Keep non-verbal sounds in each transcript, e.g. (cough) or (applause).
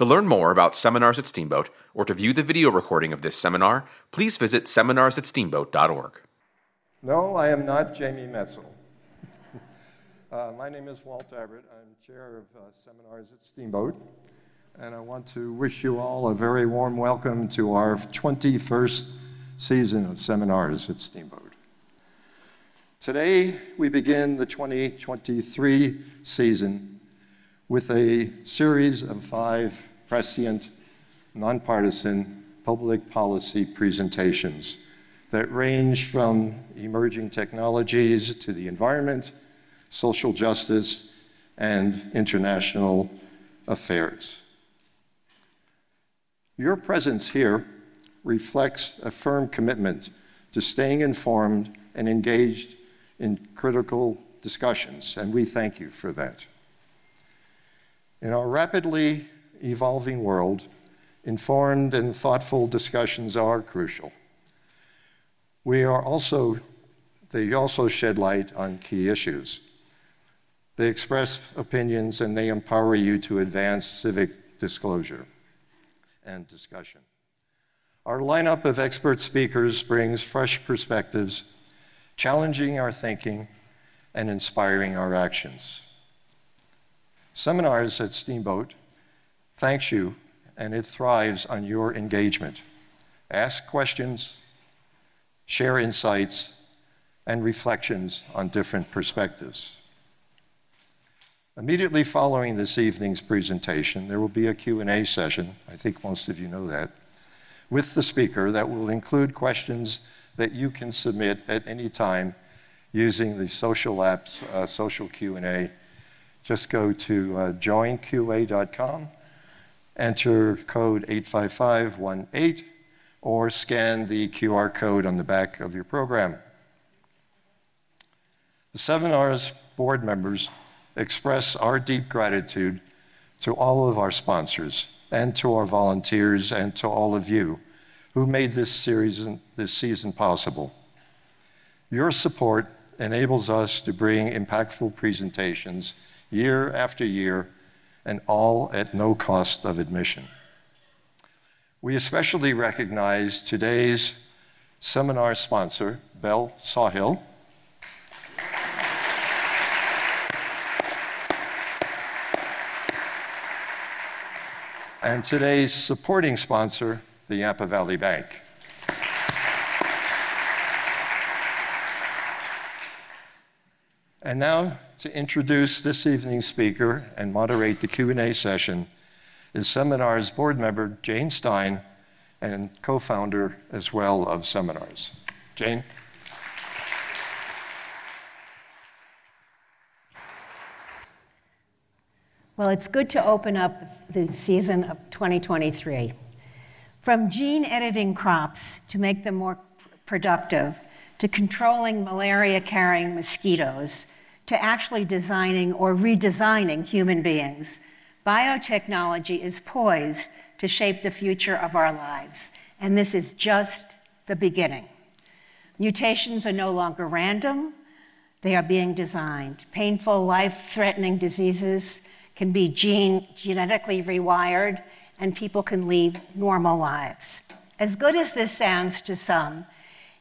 To learn more about seminars at Steamboat or to view the video recording of this seminar, please visit seminarsatsteamboat.org. No, I am not Jamie Metzl. (laughs) uh, my name is Walt Everett. I'm chair of uh, seminars at Steamboat, and I want to wish you all a very warm welcome to our 21st season of seminars at Steamboat. Today, we begin the 2023 season with a series of five prescient, nonpartisan public policy presentations that range from emerging technologies to the environment, social justice, and international affairs. Your presence here reflects a firm commitment to staying informed and engaged in critical discussions, and we thank you for that. In our rapidly evolving world, informed and thoughtful discussions are crucial. We are also, they also shed light on key issues. They express opinions and they empower you to advance civic disclosure and discussion. Our lineup of expert speakers brings fresh perspectives, challenging our thinking and inspiring our actions. Seminars at Steamboat thanks you, and it thrives on your engagement. Ask questions, share insights, and reflections on different perspectives. Immediately following this evening's presentation, there will be a Q&A session, I think most of you know that, with the speaker that will include questions that you can submit at any time using the social apps, uh, social Q&A. Just go to uh, joinqa.com enter code 85518 or scan the QR code on the back of your program. The seminar's board members express our deep gratitude to all of our sponsors and to our volunteers and to all of you who made this series this season possible. Your support enables us to bring impactful presentations year after year and all at no cost of admission. We especially recognize today's seminar sponsor, Bell Sawhill. and today's supporting sponsor, the Yampa Valley Bank. And now to introduce this evening's speaker and moderate the Q&A session is Seminars board member Jane Stein and co-founder as well of Seminars. Jane? Well, it's good to open up the season of 2023. From gene editing crops to make them more productive, to controlling malaria carrying mosquitoes, to actually designing or redesigning human beings. Biotechnology is poised to shape the future of our lives, and this is just the beginning. Mutations are no longer random, they are being designed. Painful, life threatening diseases can be gene, genetically rewired, and people can lead normal lives. As good as this sounds to some,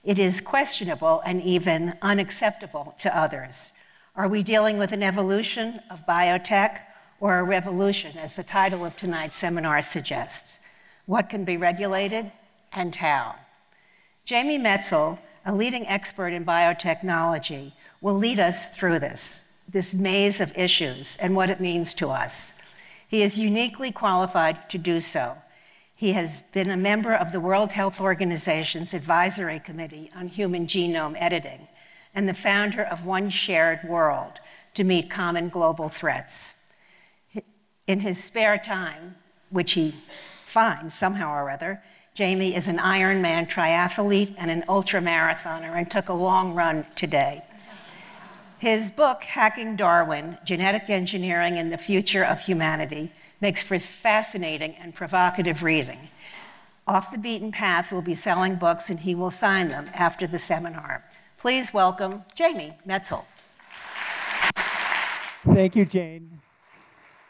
it is questionable and even unacceptable to others. Are we dealing with an evolution of biotech or a revolution, as the title of tonight's seminar suggests? What can be regulated and how? Jamie Metzl, a leading expert in biotechnology, will lead us through this, this maze of issues and what it means to us. He is uniquely qualified to do so. He has been a member of the World Health Organization's Advisory Committee on Human Genome Editing and the founder of One Shared World to meet common global threats. In his spare time, which he finds somehow or other, Jamie is an Ironman triathlete and an ultramarathoner and took a long run today. His book, Hacking Darwin Genetic Engineering and the Future of Humanity, makes for fascinating and provocative reading. Off the Beaten Path will be selling books, and he will sign them after the seminar. Please welcome Jamie Metzl. Thank you, Jane.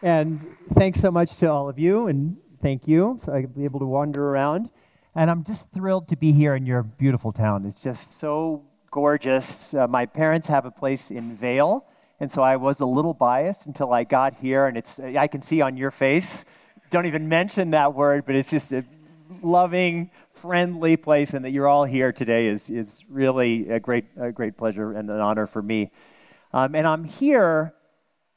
And thanks so much to all of you, and thank you. So I can be able to wander around. And I'm just thrilled to be here in your beautiful town. It's just so gorgeous. Uh, my parents have a place in Vail, and so I was a little biased until I got here. And it's I can see on your face, don't even mention that word, but it's just a loving, friendly place, and that you're all here today is is really a great a great pleasure and an honor for me. Um, and I'm here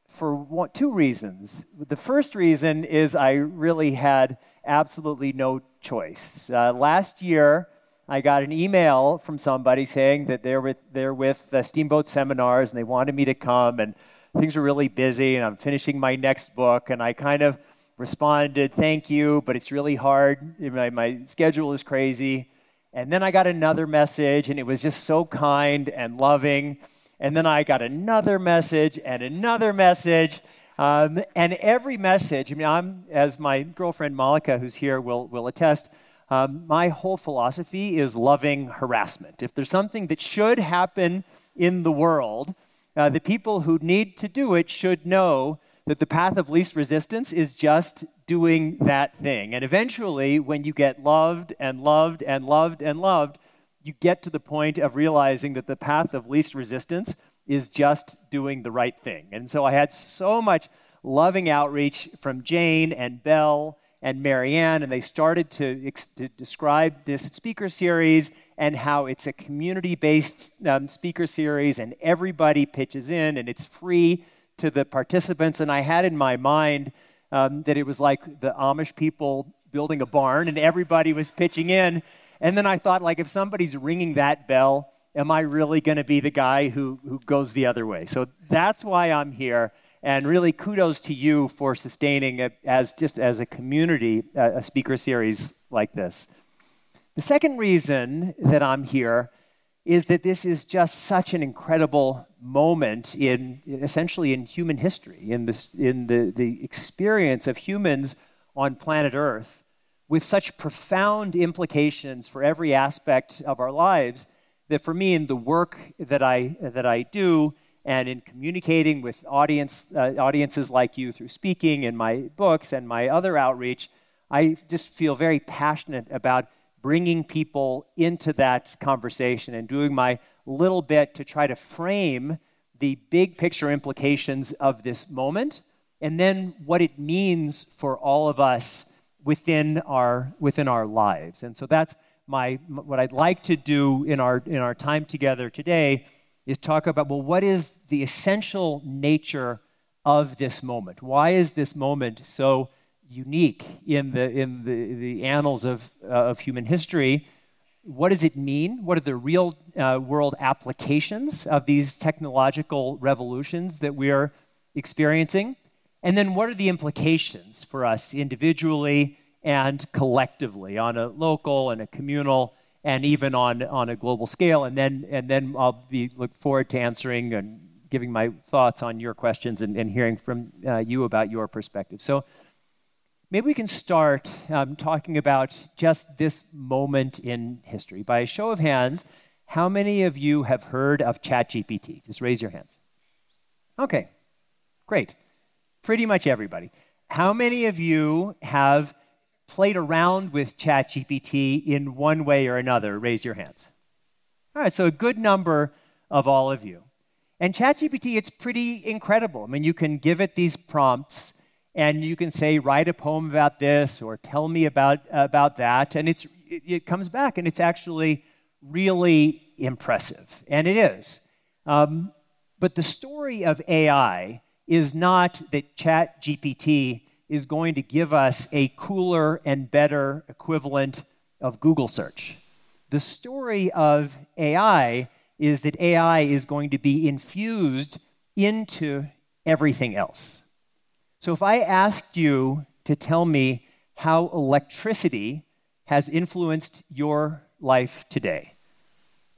for one, two reasons. The first reason is I really had absolutely no choice. Uh, last year, I got an email from somebody saying that they're with, they're with Steamboat Seminars and they wanted me to come, and things are really busy, and I'm finishing my next book, and I kind of responded, Thank you, but it's really hard. My, my schedule is crazy. And then I got another message, and it was just so kind and loving. And then I got another message and another message. Um, and every message, I mean, I'm, as my girlfriend Malika, who's here, will, will attest, um, my whole philosophy is loving harassment. If there's something that should happen in the world, uh, the people who need to do it should know that the path of least resistance is just doing that thing. And eventually, when you get loved and loved and loved and loved, you get to the point of realizing that the path of least resistance is just doing the right thing. And so I had so much loving outreach from Jane and Belle and Marianne, and they started to, to describe this speaker series and how it's a community based um, speaker series, and everybody pitches in, and it's free to the participants. And I had in my mind um, that it was like the Amish people building a barn, and everybody was pitching in. And then I thought, like, if somebody's ringing that bell, am I really going to be the guy who, who goes the other way? So that's why I'm here. And really, kudos to you for sustaining a, as just as a community a, a speaker series like this. The second reason that I'm here is that this is just such an incredible moment in essentially in human history, in, this, in the, the experience of humans on planet Earth with such profound implications for every aspect of our lives that for me in the work that I, that I do and in communicating with audience, uh, audiences like you through speaking and my books and my other outreach, I just feel very passionate about bringing people into that conversation and doing my little bit to try to frame the big picture implications of this moment and then what it means for all of us within our within our lives. And so that's my what I'd like to do in our in our time together today is talk about well what is the essential nature of this moment? Why is this moment so unique in the in the, the annals of uh, of human history? What does it mean? What are the real uh, world applications of these technological revolutions that we are experiencing? And then what are the implications for us individually and collectively on a local and a communal and even on, on a global scale? And then, and then I'll be look forward to answering and giving my thoughts on your questions and, and hearing from uh, you about your perspective. So maybe we can start um, talking about just this moment in history. By a show of hands, how many of you have heard of ChatGPT? Just raise your hands. Okay, great pretty much everybody. How many of you have played around with ChatGPT in one way or another? Raise your hands. All right, so a good number of all of you. And ChatGPT, it's pretty incredible. I mean, you can give it these prompts and you can say, write a poem about this or tell me about, about that. And it's, it, it comes back and it's actually really impressive. And it is. Um, but the story of AI is not that ChatGPT is going to give us a cooler and better equivalent of Google search. The story of AI is that AI is going to be infused into everything else. So if I asked you to tell me how electricity has influenced your life today,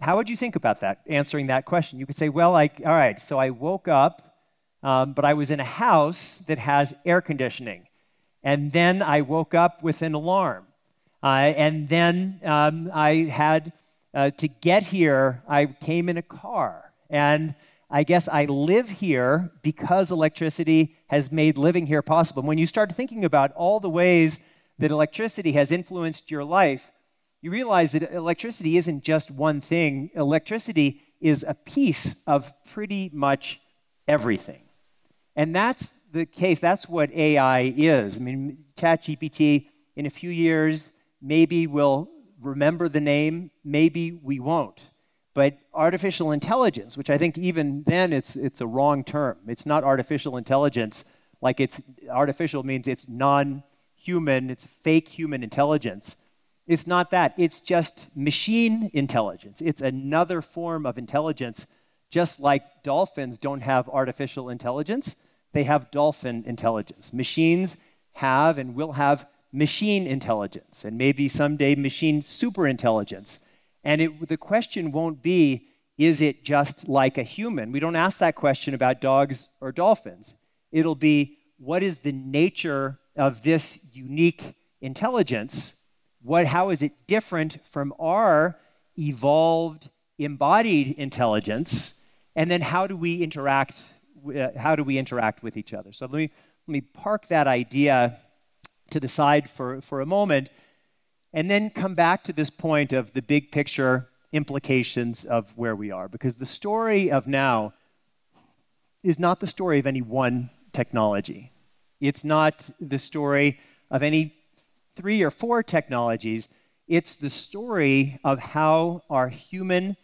how would you think about that, answering that question? You could say, well, like, all right, so I woke up um, but I was in a house that has air conditioning. And then I woke up with an alarm. Uh, and then um, I had uh, to get here, I came in a car. And I guess I live here because electricity has made living here possible. When you start thinking about all the ways that electricity has influenced your life, you realize that electricity isn't just one thing. Electricity is a piece of pretty much everything. And that's the case. That's what AI is. I mean, ChatGPT, in a few years, maybe we'll remember the name, maybe we won't. But artificial intelligence, which I think even then it's, it's a wrong term. It's not artificial intelligence like it's artificial means it's non human, it's fake human intelligence. It's not that. It's just machine intelligence. It's another form of intelligence, just like dolphins don't have artificial intelligence, they have dolphin intelligence. Machines have and will have machine intelligence, and maybe someday machine superintelligence. And it, the question won't be, is it just like a human? We don't ask that question about dogs or dolphins. It'll be, what is the nature of this unique intelligence? What, how is it different from our evolved, embodied intelligence? And then how do we interact? Uh, how do we interact with each other? So let me, let me park that idea to the side for, for a moment and then come back to this point of the big picture implications of where we are. Because the story of now is not the story of any one technology, it's not the story of any three or four technologies. It's the story of how our human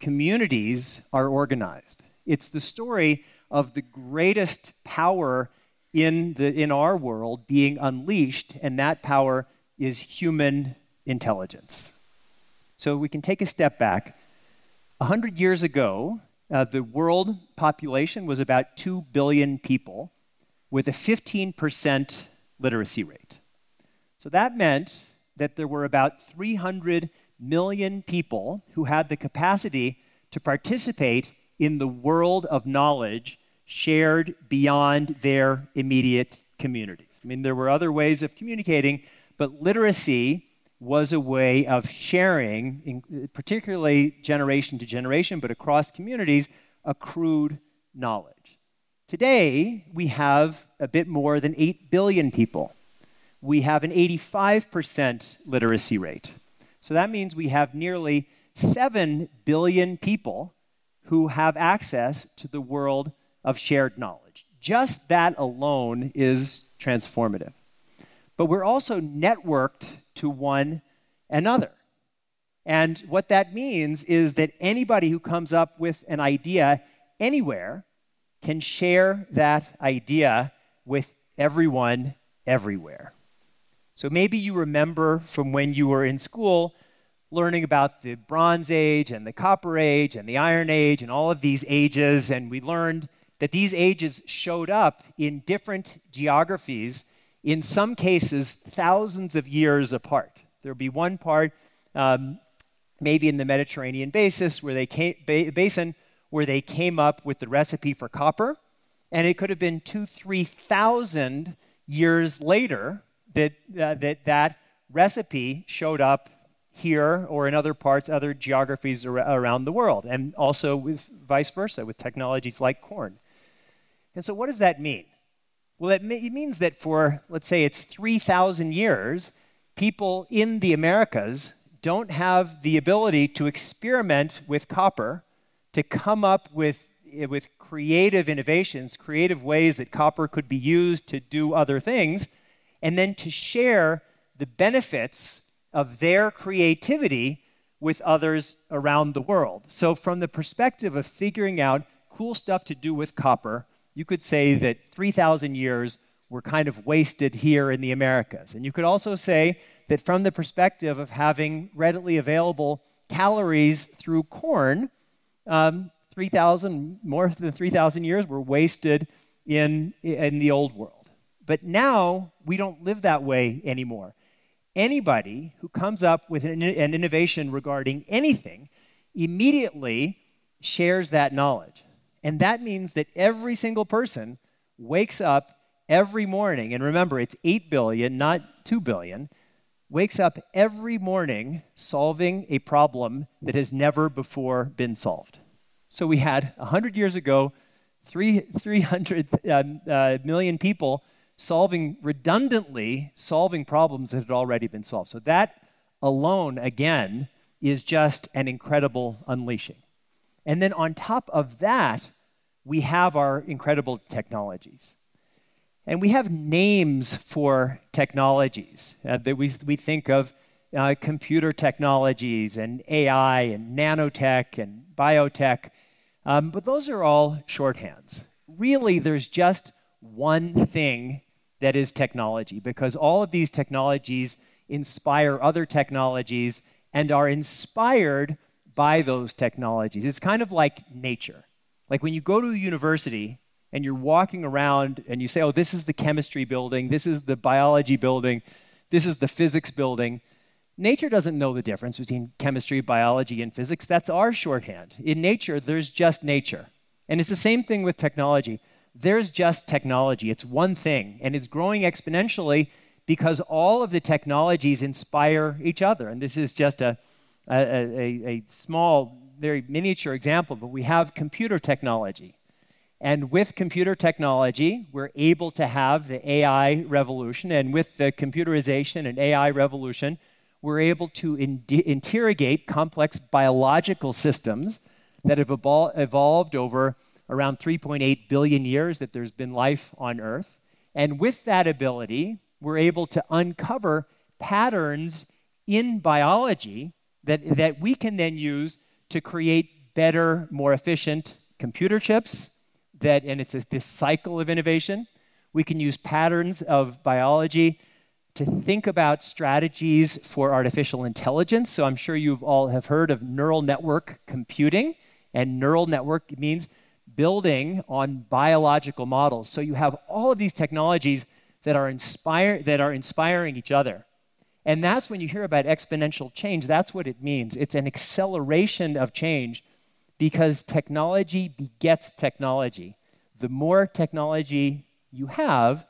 communities are organized. It's the story of the greatest power in, the, in our world being unleashed, and that power is human intelligence. So we can take a step back. A hundred years ago, uh, the world population was about 2 billion people with a 15% literacy rate. So that meant that there were about 300 million people who had the capacity to participate in the world of knowledge shared beyond their immediate communities. I mean, there were other ways of communicating, but literacy was a way of sharing, particularly generation to generation, but across communities, accrued knowledge. Today, we have a bit more than 8 billion people. We have an 85% literacy rate. So that means we have nearly 7 billion people who have access to the world of shared knowledge. Just that alone is transformative but we're also networked to one another. And what that means is that anybody who comes up with an idea anywhere can share that idea with everyone everywhere. So maybe you remember from when you were in school learning about the Bronze Age and the Copper Age and the Iron Age and all of these ages, and we learned that these ages showed up in different geographies in some cases, thousands of years apart. There'll be one part, um, maybe in the Mediterranean basis, where they came, ba- basin, where they came up with the recipe for copper, and it could have been two, three thousand years later that uh, that that recipe showed up here or in other parts, other geographies ar- around the world, and also with vice versa with technologies like corn. And so, what does that mean? Well, it, it means that for, let's say, it's 3,000 years, people in the Americas don't have the ability to experiment with copper, to come up with, eh, with creative innovations, creative ways that copper could be used to do other things, and then to share the benefits of their creativity with others around the world. So, from the perspective of figuring out cool stuff to do with copper, you could say that 3,000 years were kind of wasted here in the Americas. And you could also say that from the perspective of having readily available calories through corn, um, 3,000, more than 3,000 years were wasted in, in the old world. But now we don't live that way anymore. Anybody who comes up with an, an innovation regarding anything immediately shares that knowledge. And that means that every single person wakes up every morning, and remember, it's 8 billion, not 2 billion, wakes up every morning solving a problem that has never before been solved. So we had 100 years ago, three, 300 um, uh, million people solving redundantly solving problems that had already been solved. So that alone, again, is just an incredible unleashing. And then on top of that, we have our incredible technologies. And we have names for technologies uh, that we, we think of uh, computer technologies and AI and nanotech and biotech. Um, but those are all shorthands. Really, there's just one thing that is technology because all of these technologies inspire other technologies and are inspired by those technologies. It's kind of like nature. Like when you go to a university and you're walking around and you say, oh, this is the chemistry building, this is the biology building, this is the physics building. Nature doesn't know the difference between chemistry, biology, and physics. That's our shorthand. In nature, there's just nature. And it's the same thing with technology. There's just technology. It's one thing, and it's growing exponentially because all of the technologies inspire each other. And this is just a, a, a, a small, very miniature example, but we have computer technology. And with computer technology, we're able to have the AI revolution. And with the computerization and AI revolution, we're able to in- interrogate complex biological systems that have evol- evolved over around 3.8 billion years that there's been life on Earth. And with that ability, we're able to uncover patterns in biology that, that we can then use to create better, more efficient computer chips. That, and it's a, this cycle of innovation. We can use patterns of biology to think about strategies for artificial intelligence. So I'm sure you've all have heard of neural network computing, and neural network means building on biological models. So you have all of these technologies that are inspire that are inspiring each other. And that's when you hear about exponential change, that's what it means. It's an acceleration of change because technology begets technology. The more technology you have,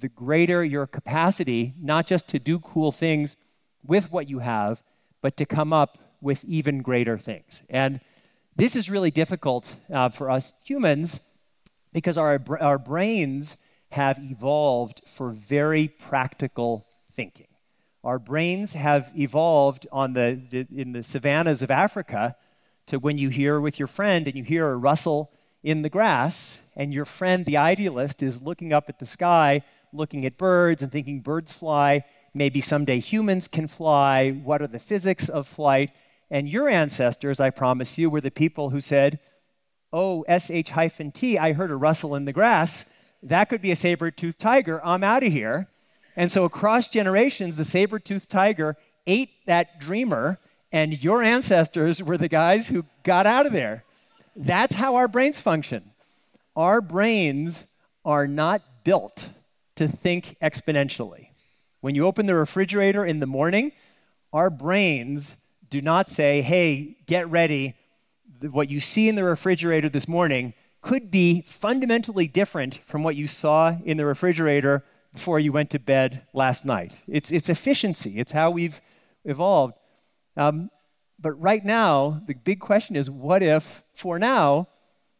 the greater your capacity, not just to do cool things with what you have, but to come up with even greater things. And this is really difficult uh, for us humans because our, our brains have evolved for very practical thinking. Our brains have evolved on the, the, in the savannas of Africa to when you hear with your friend and you hear a rustle in the grass, and your friend, the idealist, is looking up at the sky looking at birds and thinking birds fly. Maybe someday humans can fly. What are the physics of flight? And your ancestors, I promise you, were the people who said, Oh, SH hyphen T, I heard a rustle in the grass. That could be a saber toothed tiger. I'm out of here. And so, across generations, the saber toothed tiger ate that dreamer, and your ancestors were the guys who got out of there. That's how our brains function. Our brains are not built to think exponentially. When you open the refrigerator in the morning, our brains do not say, hey, get ready. What you see in the refrigerator this morning could be fundamentally different from what you saw in the refrigerator before you went to bed last night. It's, it's efficiency, it's how we've evolved. Um, but right now, the big question is what if, for now,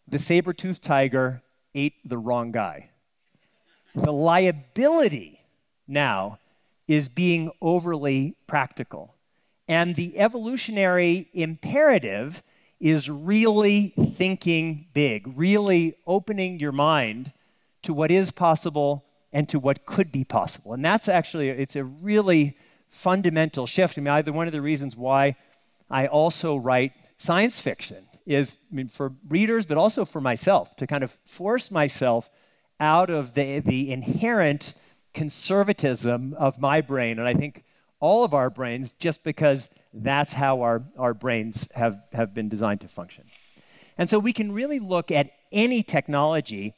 the saber toothed tiger ate the wrong guy? The liability now is being overly practical. And the evolutionary imperative is really thinking big, really opening your mind to what is possible and to what could be possible. And that's actually it's a really fundamental shift. I mean, either one of the reasons why I also write science fiction is I mean, for readers, but also for myself to kind of force myself out of the, the inherent conservatism of my brain, and I think all of our brains, just because that's how our, our brains have, have been designed to function. And so we can really look at any technology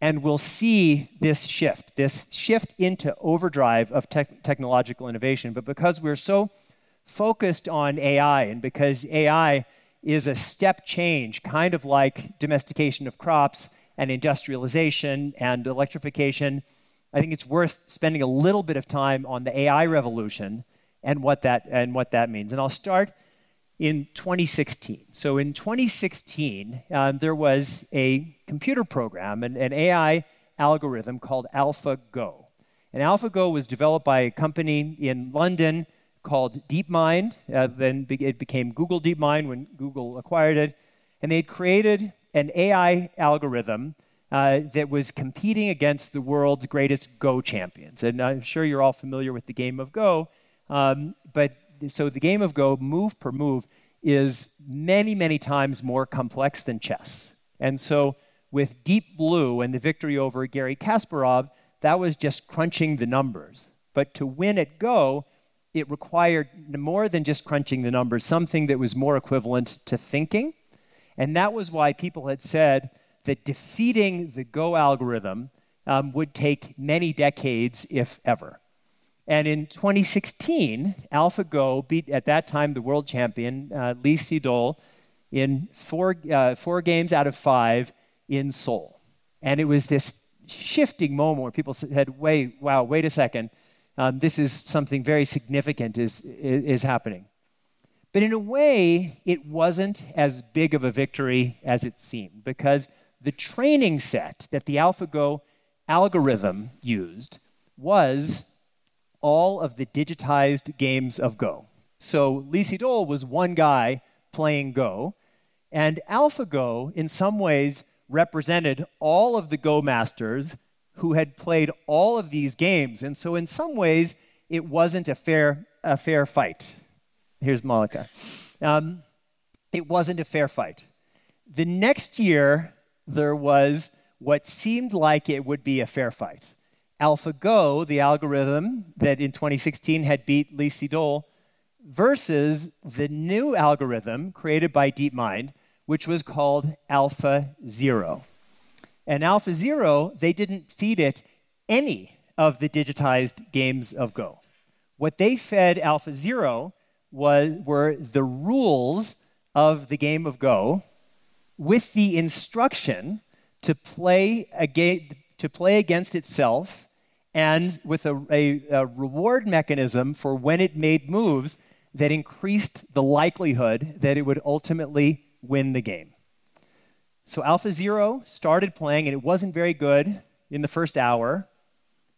and we'll see this shift, this shift into overdrive of te- technological innovation. But because we're so focused on AI and because AI is a step change, kind of like domestication of crops and industrialization and electrification, I think it's worth spending a little bit of time on the AI revolution and what that, and what that means. And I'll start in 2016. So in 2016, uh, there was a computer program, an, an AI algorithm called AlphaGo. And AlphaGo was developed by a company in London called DeepMind. Uh, then it became Google DeepMind when Google acquired it. And they had created an AI algorithm uh, that was competing against the world's greatest Go champions. And I'm sure you're all familiar with the game of Go. Um, but so the game of Go, move per move, is many, many times more complex than chess. And so with Deep Blue and the victory over Garry Kasparov, that was just crunching the numbers. But to win at Go, it required more than just crunching the numbers, something that was more equivalent to thinking. And that was why people had said that defeating the Go algorithm um, would take many decades, if ever. And in 2016, AlphaGo beat, at that time, the world champion, uh, Lee Sedol, in four, uh, four games out of five in Seoul. And it was this shifting moment where people said, wait, wow, wait a second. Um, this is something very significant is, is happening. But in a way, it wasn't as big of a victory as it seemed because the training set that the AlphaGo algorithm used was all of the digitized games of Go. So Lee Sedol was one guy playing Go, and AlphaGo, in some ways, represented all of the Go masters who had played all of these games. And so, in some ways, it wasn't a fair, a fair fight. Here's Malika. Um, it wasn't a fair fight. The next year, there was what seemed like it would be a fair fight. AlphaGo, the algorithm that in 2016 had beat Lee Sedol, versus the new algorithm created by DeepMind, which was called Alpha Zero. And Alpha Zero, they didn't feed it any of the digitized games of Go. What they fed Alpha Zero was, were the rules of the game of Go with the instruction to play, to play against itself and with a, a, a reward mechanism for when it made moves that increased the likelihood that it would ultimately win the game. So Alpha Zero started playing, and it wasn't very good in the first hour.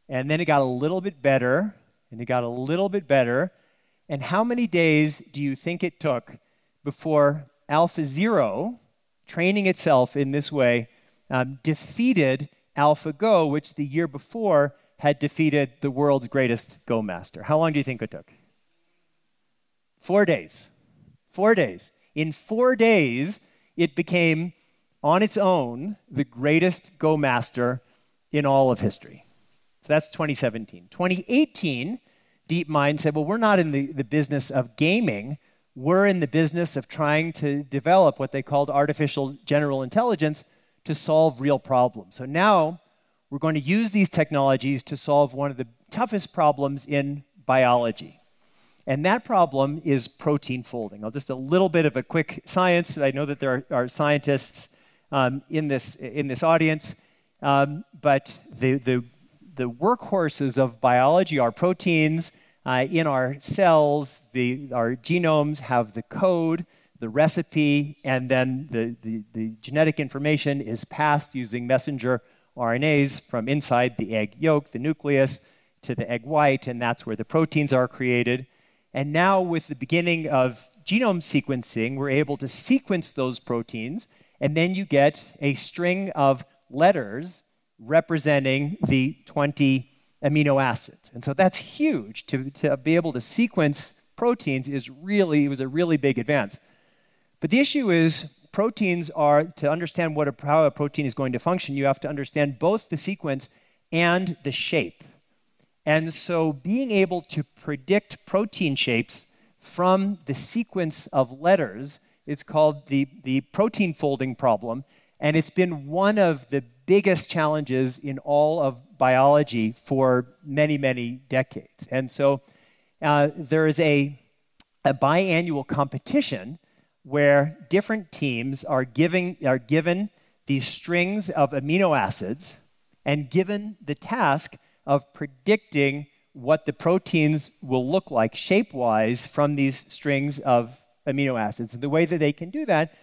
And then it got a little bit better, and it got a little bit better. And how many days do you think it took before Alpha Zero, training itself in this way, um, defeated AlphaGo, which the year before had defeated the world's greatest Go master? How long do you think it took? Four days. Four days. In four days, it became on its own the greatest Go master in all of history. So that's 2017. 2018, DeepMind said, well, we're not in the, the business of gaming. We're in the business of trying to develop what they called artificial general intelligence to solve real problems. So now we're going to use these technologies to solve one of the toughest problems in biology. And that problem is protein folding. I'll just a little bit of a quick science. I know that there are, are scientists um, in, this, in this audience, um, but the, the, the workhorses of biology are proteins. Uh, in our cells, the, our genomes have the code, the recipe, and then the, the, the genetic information is passed using messenger RNAs from inside the egg yolk, the nucleus, to the egg white, and that's where the proteins are created. And now, with the beginning of genome sequencing, we're able to sequence those proteins, and then you get a string of letters representing the 20 amino acids. And so that's huge. To, to be able to sequence proteins is really, it was a really big advance. But the issue is proteins are, to understand what a, how a protein is going to function, you have to understand both the sequence and the shape. And so being able to predict protein shapes from the sequence of letters, it's called the, the protein folding problem. And it's been one of the biggest challenges in all of biology for many, many decades. And so uh, there is a, a biannual competition where different teams are, giving, are given these strings of amino acids and given the task of predicting what the proteins will look like shape wise from these strings of amino acids. And the way that they can do that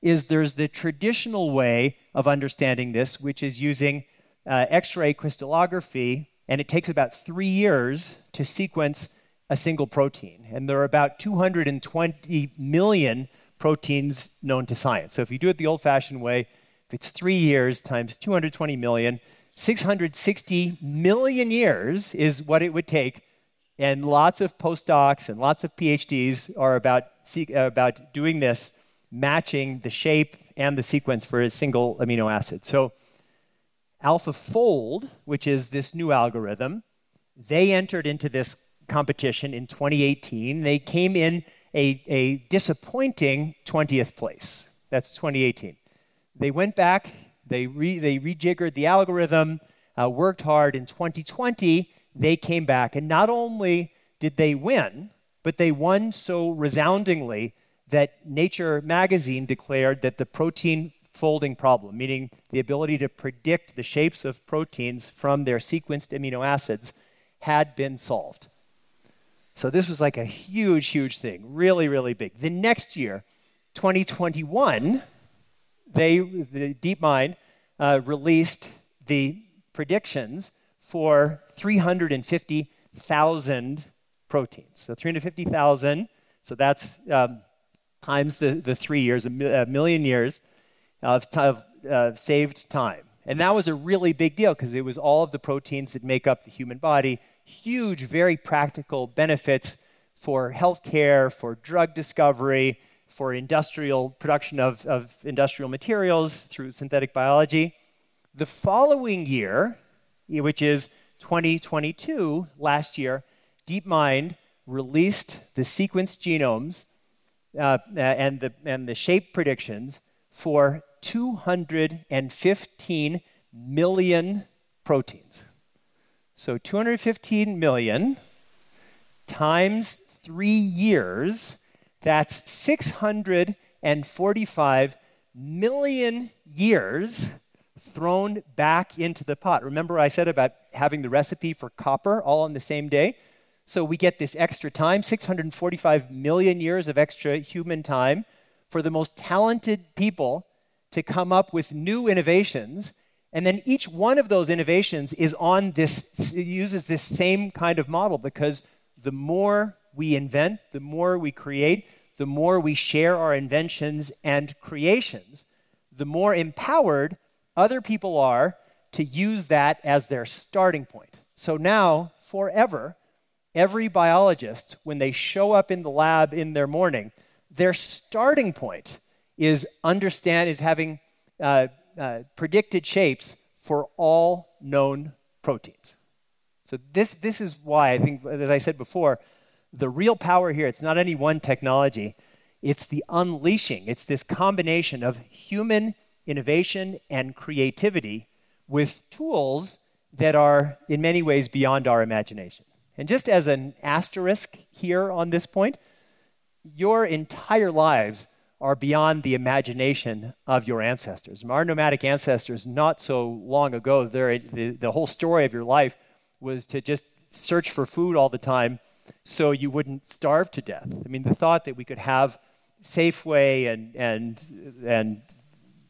is there's the traditional way of understanding this, which is using uh, X ray crystallography, and it takes about three years to sequence a single protein. And there are about 220 million proteins known to science. So if you do it the old fashioned way, if it's three years times 220 million, 660 million years is what it would take. And lots of postdocs and lots of PhDs are about, uh, about doing this matching the shape and the sequence for a single amino acid. So, AlphaFold, which is this new algorithm, they entered into this competition in 2018. They came in a, a disappointing 20th place. That's 2018. They went back, they, re, they rejiggered the algorithm, uh, worked hard. In 2020, they came back, and not only did they win, but they won so resoundingly that Nature magazine declared that the protein folding problem, meaning the ability to predict the shapes of proteins from their sequenced amino acids, had been solved. So this was like a huge, huge thing, really, really big. The next year, 2021, they, the DeepMind, uh, released the predictions for 350,000 proteins. So 350,000, so that's um, times the, the three years, a, a million years of, of uh, saved time. And that was a really big deal because it was all of the proteins that make up the human body. Huge, very practical benefits for healthcare, for drug discovery, for industrial production of, of industrial materials through synthetic biology. The following year, which is 2022, last year, DeepMind released the sequenced genomes uh, and, the, and the shape predictions for 215 million proteins. So 215 million times three years, that's 645 million years thrown back into the pot. Remember, I said about having the recipe for copper all on the same day? So we get this extra time 645 million years of extra human time for the most talented people to come up with new innovations. And then each one of those innovations is on this, uses this same kind of model because the more we invent, the more we create, the more we share our inventions and creations, the more empowered other people are to use that as their starting point. So now, forever, every biologist, when they show up in the lab in their morning, their starting point is understand is having uh, uh, predicted shapes for all known proteins. So this this is why I think, as I said before, the real power here. It's not any one technology. It's the unleashing. It's this combination of human innovation and creativity with tools that are in many ways beyond our imagination. And just as an asterisk here on this point, your entire lives are beyond the imagination of your ancestors. Our nomadic ancestors, not so long ago, the, the whole story of your life was to just search for food all the time so you wouldn't starve to death. I mean, the thought that we could have Safeway and, and, and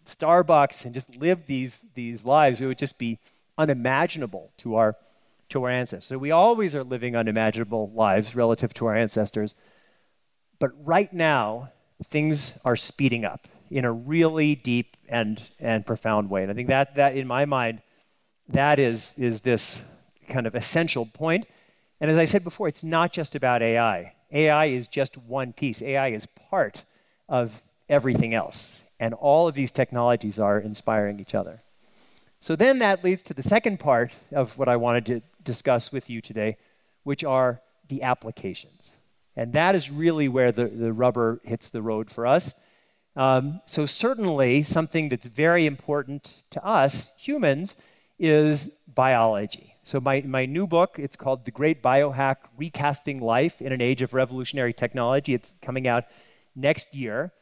Starbucks and just live these, these lives, it would just be unimaginable to our to our ancestors. So we always are living unimaginable lives relative to our ancestors. But right now, things are speeding up in a really deep and, and profound way. And I think that, that, in my mind, that is, is this kind of essential point. And as I said before, it's not just about AI. AI is just one piece, AI is part of everything else. And all of these technologies are inspiring each other. So then that leads to the second part of what I wanted to discuss with you today, which are the applications. And that is really where the, the rubber hits the road for us. Um, so, certainly, something that's very important to us humans is biology. So, my, my new book, it's called The Great Biohack Recasting Life in an Age of Revolutionary Technology. It's coming out next year.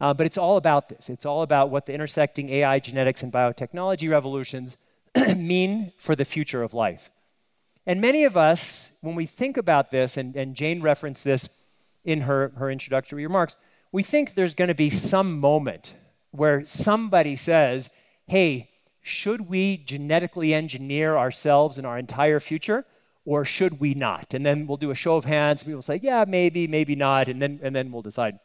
Uh, but it's all about this. It's all about what the intersecting AI, genetics, and biotechnology revolutions (clears throat) mean for the future of life. And many of us, when we think about this, and, and Jane referenced this in her, her introductory remarks, we think there's going to be some moment where somebody says, hey, should we genetically engineer ourselves and our entire future? Or should we not? And then we'll do a show of hands. People say, yeah, maybe, maybe not. And then, and then we'll decide.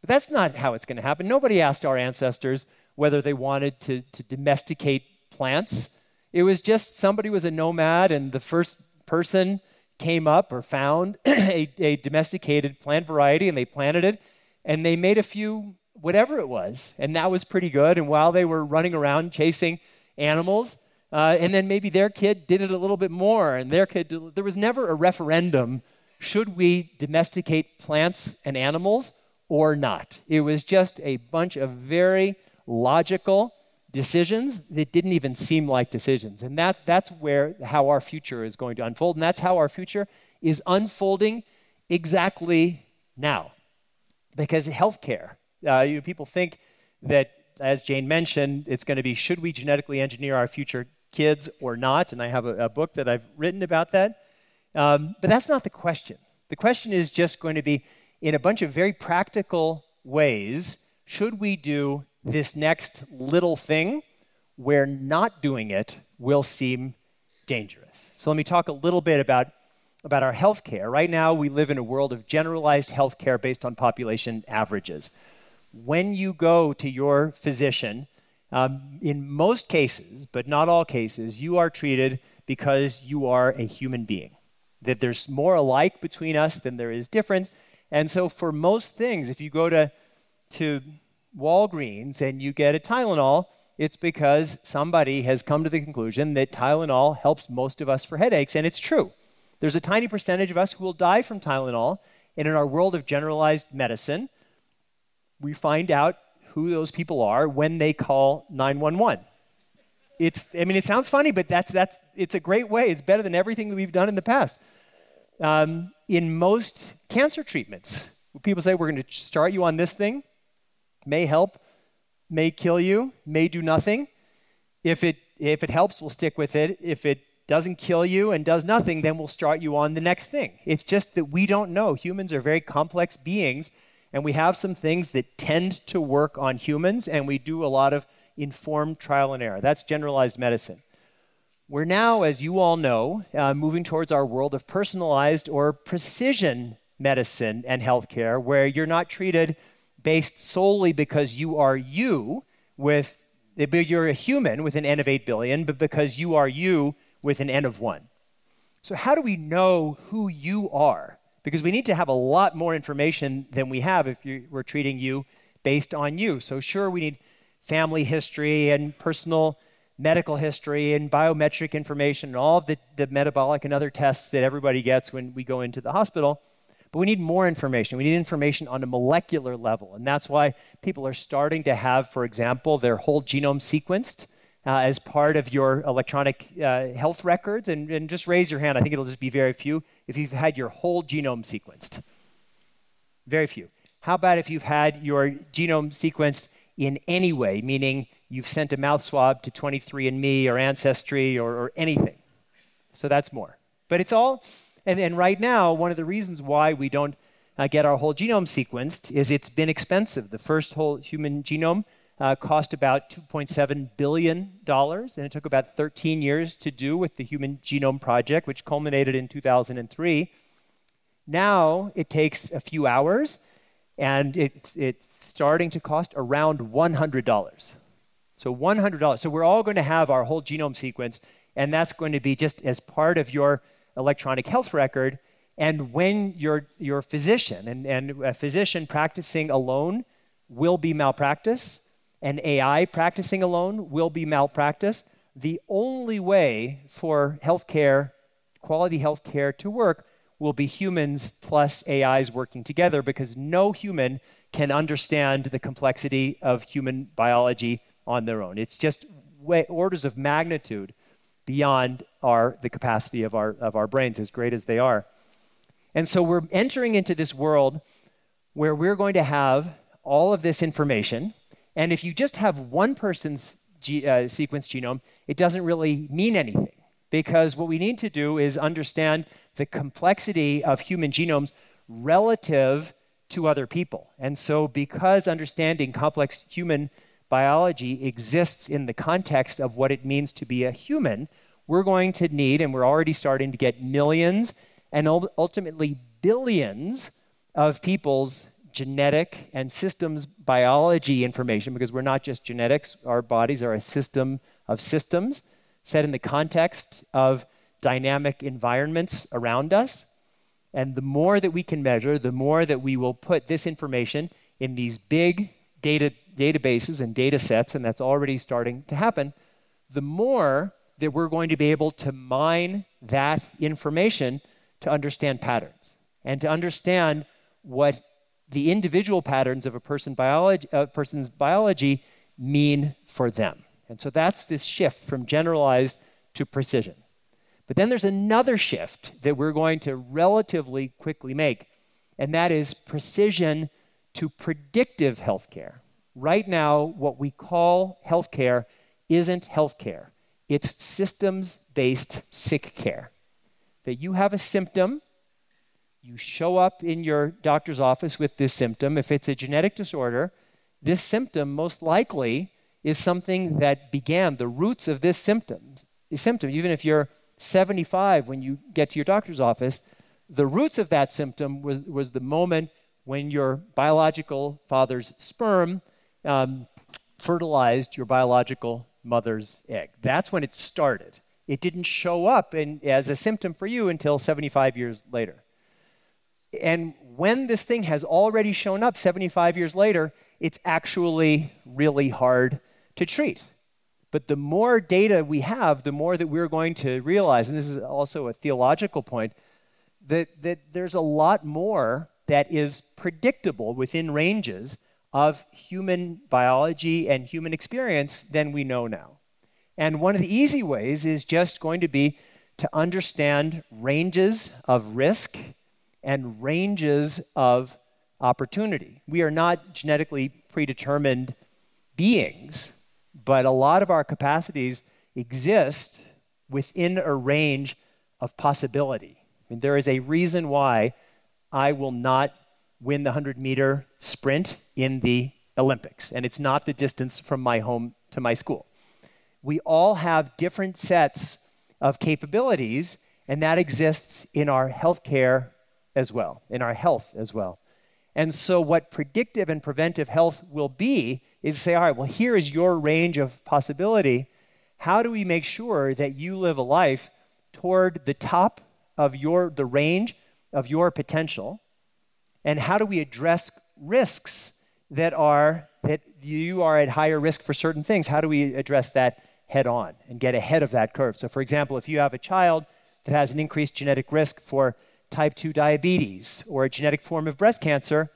But that's not how it's going to happen. Nobody asked our ancestors whether they wanted to, to domesticate plants. It was just somebody was a nomad, and the first person came up or found (clears throat) a, a domesticated plant variety, and they planted it, and they made a few whatever it was, and that was pretty good. And while they were running around chasing animals, uh, and then maybe their kid did it a little bit more, and their kid, did, there was never a referendum should we domesticate plants and animals or not? It was just a bunch of very logical decisions that didn't even seem like decisions. And that, that's where how our future is going to unfold. And that's how our future is unfolding exactly now. Because healthcare, uh, you know, people think that, as Jane mentioned, it's going to be should we genetically engineer our future kids or not? And I have a, a book that I've written about that. Um, but that's not the question. The question is just going to be in a bunch of very practical ways should we do this next little thing where not doing it will seem dangerous? So let me talk a little bit about, about our healthcare. Right now, we live in a world of generalized healthcare based on population averages. When you go to your physician, um, in most cases, but not all cases, you are treated because you are a human being. That there's more alike between us than there is difference. And so, for most things, if you go to, to Walgreens and you get a Tylenol, it's because somebody has come to the conclusion that Tylenol helps most of us for headaches. And it's true. There's a tiny percentage of us who will die from Tylenol. And in our world of generalized medicine, we find out who those people are when they call 911. It's, I mean, it sounds funny, but that's, that's, it's a great way. It's better than everything that we've done in the past. Um, in most cancer treatments, people say, we're going to start you on this thing, may help, may kill you, may do nothing. If it, if it helps, we'll stick with it. If it doesn't kill you and does nothing, then we'll start you on the next thing. It's just that we don't know. Humans are very complex beings, and we have some things that tend to work on humans, and we do a lot of informed trial and error. That's generalized medicine. We're now, as you all know, uh, moving towards our world of personalized or precision medicine and healthcare, where you're not treated based solely because you are you with you're a human with an n of 8 billion, but because you are you with an n of 1. So, how do we know who you are? because we need to have a lot more information than we have if you, we're treating you based on you. So, sure, we need family history and personal medical history and biometric information and all of the, the metabolic and other tests that everybody gets when we go into the hospital. But we need more information. We need information on a molecular level. And that's why people are starting to have, for example, their whole genome sequenced uh, as part of your electronic uh, health records. And, and just raise your hand. I think it'll just be very few if you've had your whole genome sequenced. Very few. How about if you've had your genome sequenced in any way, meaning you've sent a mouth swab to 23andMe or Ancestry or, or anything? So that's more. But it's all, and, and right now, one of the reasons why we don't uh, get our whole genome sequenced is it's been expensive. The first whole human genome uh, cost about $2.7 billion, and it took about 13 years to do with the Human Genome Project, which culminated in 2003. Now it takes a few hours, and it's, it's starting to cost around $100. So $100. So we're all going to have our whole genome sequence, and that's going to be just as part of your electronic health record. And when your, your physician, and, and a physician practicing alone will be malpractice, and AI practicing alone will be malpractice. The only way for healthcare, quality healthcare to work will be humans plus AIs working together because no human can understand the complexity of human biology on their own. It's just way, orders of magnitude beyond our, the capacity of our, of our brains, as great as they are. And so we're entering into this world where we're going to have all of this information and if you just have one person's G, uh, sequence genome, it doesn't really mean anything because what we need to do is understand the complexity of human genomes relative to other people. And so, because understanding complex human biology exists in the context of what it means to be a human, we're going to need, and we're already starting to get millions and ultimately billions of people's genetic and systems biology information because we're not just genetics, our bodies are a system of systems set in the context of dynamic environments around us. And the more that we can measure, the more that we will put this information in these big data databases and data sets, and that's already starting to happen, the more that we're going to be able to mine that information to understand patterns and to understand what the individual patterns of a person biology, a person's biology mean for them. And so that's this shift from generalized to precision. But then there's another shift that we're going to relatively quickly make, and that is precision to predictive healthcare. Right now, what we call healthcare isn't healthcare, it's systems based sick care. That you have a symptom, you show up in your doctor's office with this symptom. If it's a genetic disorder, this symptom most likely is something that began the roots of this symptoms, symptom, even if you're 75 when you get to your doctor's office, the roots of that symptom was, was the moment when your biological father's sperm um, fertilized your biological mother's egg. That's when it started. It didn't show up in, as a symptom for you until 75 years later. And when this thing has already shown up 75 years later, it's actually really hard to treat. But the more data we have, the more that we're going to realize, and this is also a theological point, that, that there's a lot more that is predictable within ranges of human biology and human experience than we know now. And one of the easy ways is just going to be to understand ranges of risk and ranges of opportunity. We are not genetically predetermined beings but a lot of our capacities exist within a range of possibility. I mean, there is a reason why I will not win the 100 meter sprint in the Olympics, and it's not the distance from my home to my school. We all have different sets of capabilities, and that exists in our healthcare as well, in our health as well. And so, what predictive and preventive health will be is say, all right, well, here is your range of possibility. How do we make sure that you live a life toward the top of your, the range of your potential? And how do we address risks that are, that you are at higher risk for certain things? How do we address that head on and get ahead of that curve? So, for example, if you have a child that has an increased genetic risk for type 2 diabetes or a genetic form of breast cancer,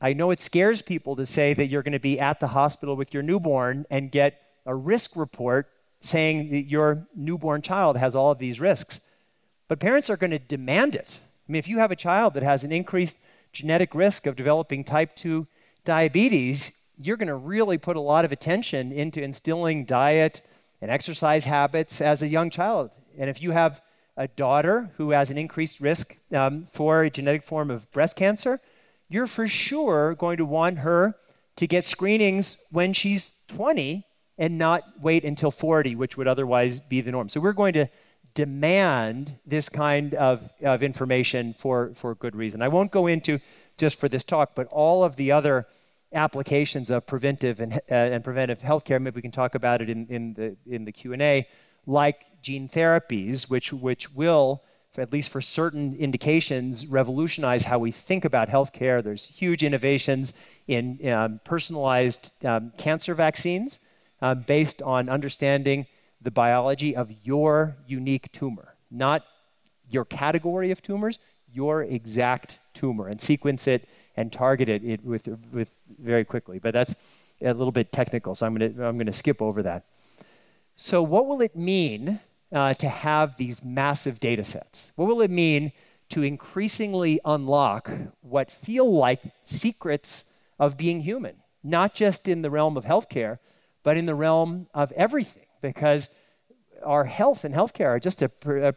I know it scares people to say that you're going to be at the hospital with your newborn and get a risk report saying that your newborn child has all of these risks. But parents are going to demand it. I mean, if you have a child that has an increased genetic risk of developing type 2 diabetes, you're going to really put a lot of attention into instilling diet and exercise habits as a young child. And if you have a daughter who has an increased risk um, for a genetic form of breast cancer, you're for sure going to want her to get screenings when she's 20 and not wait until 40, which would otherwise be the norm. So we're going to demand this kind of, of information for, for good reason. I won't go into just for this talk, but all of the other applications of preventive and, uh, and preventive healthcare, maybe we can talk about it in, in the, in the Q&A, like gene therapies, which, which will at least for certain indications, revolutionize how we think about healthcare. There's huge innovations in um, personalized um, cancer vaccines uh, based on understanding the biology of your unique tumor, not your category of tumors, your exact tumor, and sequence it and target it with, with very quickly. But that's a little bit technical, so I'm going to I'm to skip over that. So, what will it mean uh, to have these massive data sets? What will it mean to increasingly unlock what feel like secrets of being human, not just in the realm of healthcare, but in the realm of everything? Because our health and healthcare are just a, a,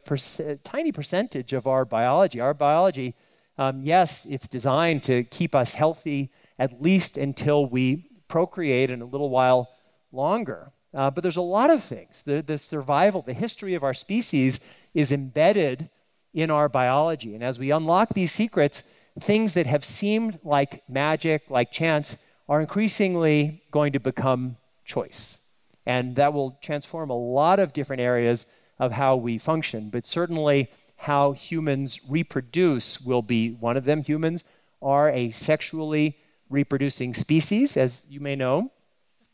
a tiny percentage of our biology. Our biology Um, yes, it's designed to keep us healthy at least until we procreate in a little while longer. Uh, but there's a lot of things. The, the survival, the history of our species is embedded in our biology. And as we unlock these secrets, things that have seemed like magic, like chance, are increasingly going to become choice. And that will transform a lot of different areas of how we function. But certainly, how humans reproduce will be one of them. Humans are a sexually reproducing species, as you may know.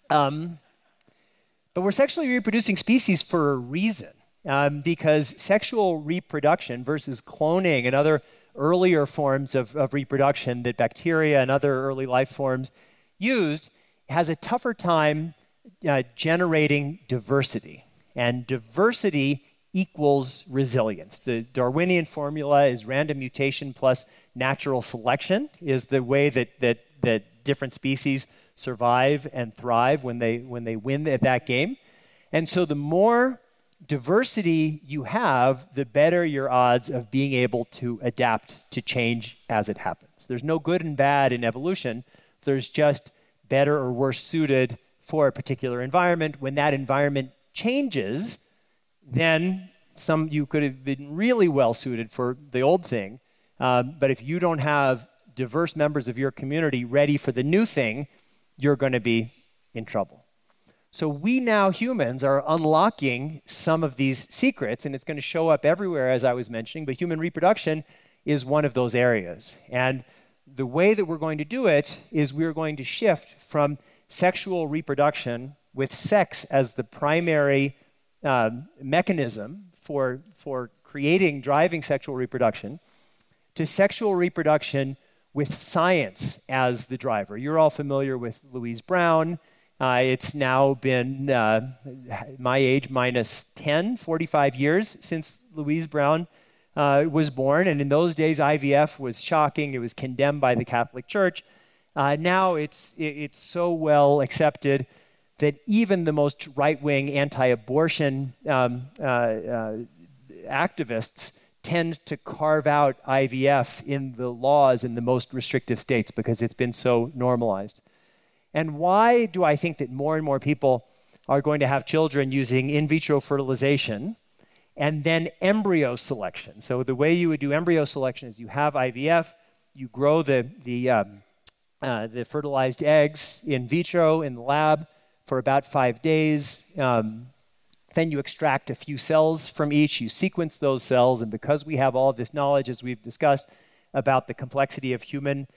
Um, but we're sexually reproducing species for a reason, um, because sexual reproduction versus cloning and other earlier forms of, of reproduction that bacteria and other early life forms used has a tougher time uh, generating diversity. And diversity equals resilience. The Darwinian formula is random mutation plus natural selection is the way that, that, that different species survive and thrive when they, when they win at that game. And so the more diversity you have, the better your odds of being able to adapt to change as it happens. There's no good and bad in evolution. There's just better or worse suited for a particular environment. When that environment changes, then some you could have been really well suited for the old thing. Um, but if you don't have diverse members of your community ready for the new thing, you're going to be in trouble. So we now humans are unlocking some of these secrets, and it's going to show up everywhere, as I was mentioning. But human reproduction is one of those areas. And the way that we're going to do it is we're going to shift from sexual reproduction with sex as the primary um, mechanism for, for creating, driving sexual reproduction, to sexual reproduction with science as the driver. You're all familiar with Louise Brown. Uh, it's now been uh, my age minus 10, 45 years since Louise Brown uh, was born. And in those days, IVF was shocking. It was condemned by the Catholic Church. Uh, now it's, it's so well accepted that even the most right wing anti abortion um, uh, uh, activists tend to carve out IVF in the laws in the most restrictive states because it's been so normalized. And why do I think that more and more people are going to have children using in vitro fertilization and then embryo selection? So, the way you would do embryo selection is you have IVF, you grow the, the, um, uh, the fertilized eggs in vitro in the lab for about five days. Um, then you extract a few cells from each, you sequence those cells, and because we have all this knowledge, as we've discussed, about the complexity of human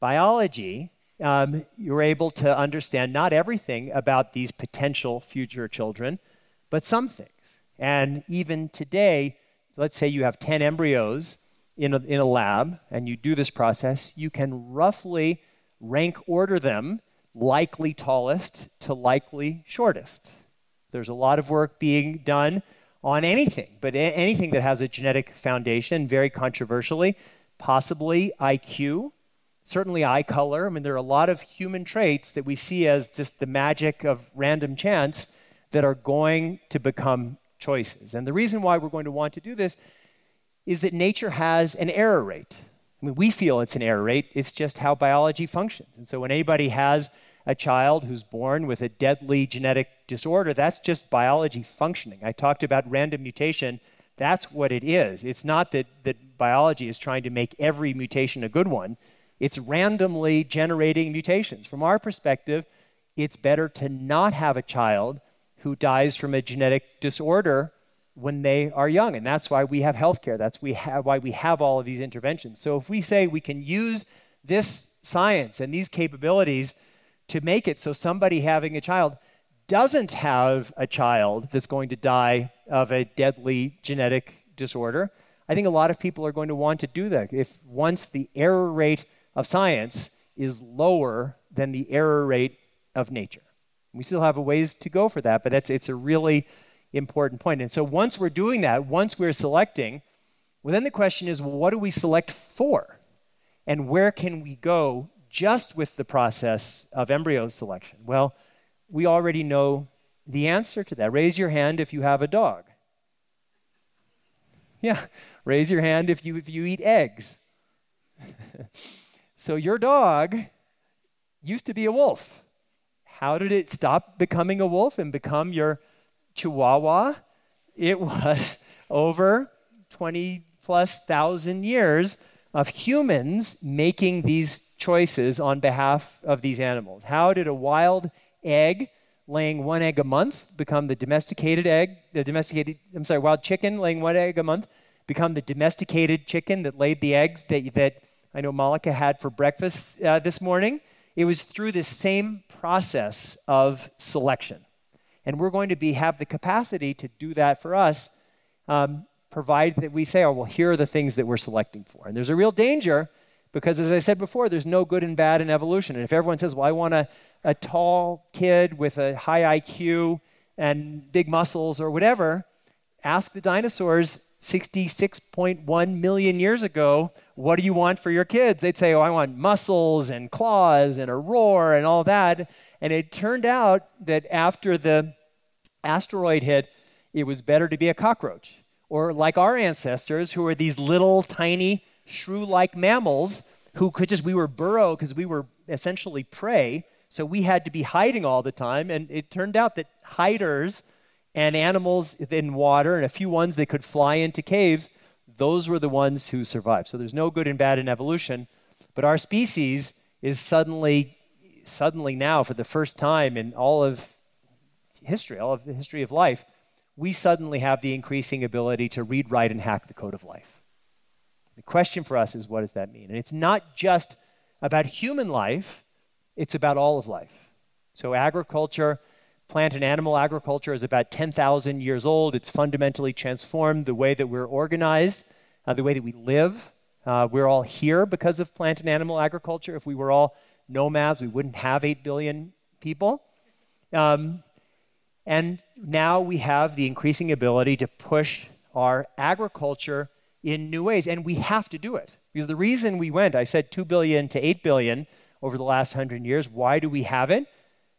biology, um, you're able to understand not everything about these potential future children, but some things. And even today, let's say you have 10 embryos in a, in a lab and you do this process, you can roughly rank order them likely tallest to likely shortest. There's a lot of work being done on anything, but anything that has a genetic foundation, very controversially, possibly IQ, certainly eye color. I mean, there are a lot of human traits that we see as just the magic of random chance that are going to become choices. And the reason why we're going to want to do this is that nature has an error rate. I mean, we feel it's an error rate, it's just how biology functions. And so when anybody has a child who's born with a deadly genetic disorder, that's just biology functioning. I talked about random mutation. That's what it is. It's not that, that biology is trying to make every mutation a good one, it's randomly generating mutations. From our perspective, it's better to not have a child who dies from a genetic disorder when they are young. And that's why we have healthcare. That's we why we have all of these interventions. So if we say we can use this science and these capabilities to make it so somebody having a child doesn't have a child that's going to die of a deadly genetic disorder, I think a lot of people are going to want to do that. If once the error rate of science is lower than the error rate of nature. We still have a ways to go for that, but that's, it's a really important point. And so once we're doing that, once we're selecting, well, then the question is, well, what do we select for? And where can we go just with the process of embryo selection? Well, we already know the answer to that. Raise your hand if you have a dog. (laughs) Yeah, raise your hand if you, if you eat eggs. (laughs) so your dog used to be a wolf. How did it stop becoming a wolf and become your chihuahua? It (laughs) was over 20 plus thousand years of humans making these choices on behalf of these animals. How did a wild egg laying one egg a month become the domesticated egg, the domesticated, I'm sorry, wild chicken laying one egg a month become the domesticated chicken that laid the eggs that, that I know Malika had for breakfast uh, this morning? It was through this same process of selection. And we're going to be, have the capacity to do that for us, um, that we say, oh, well, here are the things that we're selecting for. And there's a real danger because, as I said before, there's no good and bad in evolution. And if everyone says, well, I want a, a tall kid with a high IQ and big muscles or whatever, ask the dinosaurs 66.1 million years ago, what do you want for your kids? They'd say, oh, I want muscles and claws and a roar and all that. And it turned out that after the asteroid hit, it was better to be a cockroach. Or like our ancestors, who were these little tiny shrew like mammals who could just, we were burrow because we were essentially prey. So we had to be hiding all the time. And it turned out that hiders and animals in water and a few ones that could fly into caves, those were the ones who survived. So there's no good and bad in evolution. But our species is suddenly, suddenly now, for the first time in all of history, all of the history of life, we suddenly have the increasing ability to read, write, and hack the code of life. The question for us is what does that mean? And it's not just about human life, it's about all of life. So, agriculture, plant and animal agriculture is about 10,000 years old. It's fundamentally transformed the way that we're organized, uh, the way that we live. Uh, we're all here because of plant and animal agriculture. If we were all nomads, we wouldn't have 8 billion people. Um, and now we have the increasing ability to push our agriculture in new ways, and we have to do it. Because the reason we went, I said 2 billion to 8 billion over the last 100 years, why do we have it?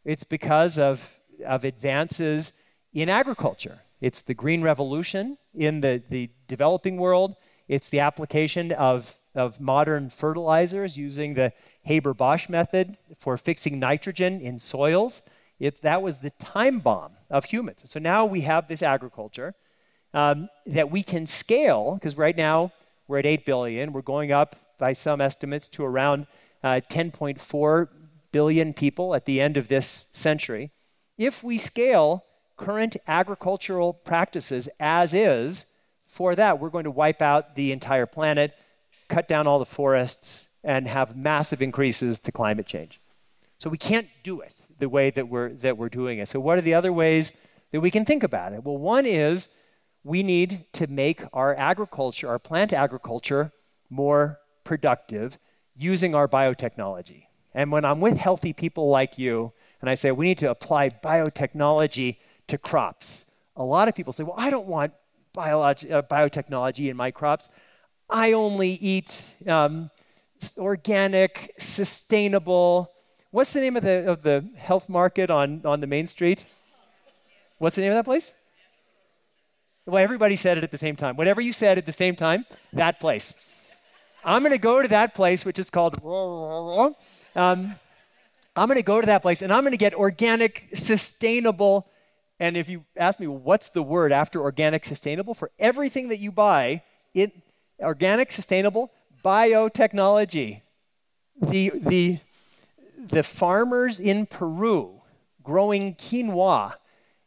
It's because of, of advances in agriculture. It's the green revolution in the, the developing world, it's the application of, of modern fertilizers using the Haber Bosch method for fixing nitrogen in soils. It, that was the time bomb of humans. So now we have this agriculture um, that we can scale, because right now we're at 8 billion. We're going up by some estimates to around uh, 10.4 billion people at the end of this century. If we scale current agricultural practices as is, for that, we're going to wipe out the entire planet, cut down all the forests, and have massive increases to climate change. So we can't do it the way that we're, that we're doing it. So, what are the other ways that we can think about it? Well, one is we need to make our agriculture, our plant agriculture, more productive using our biotechnology. And when I'm with healthy people like you, and I say we need to apply biotechnology to crops, a lot of people say, well, I don't want biologi- uh, biotechnology in my crops. I only eat um, organic, sustainable. What's the name of the, of the health market on, on the main street? What's the name of that place? Well, everybody said it at the same time. Whatever you said at the same time, that place. I'm going to go to that place, which is called. Um, I'm going to go to that place and I'm going to get organic, sustainable. And if you ask me, what's the word after organic, sustainable? For everything that you buy, it, organic, sustainable, biotechnology. The, the, the farmers in Peru growing quinoa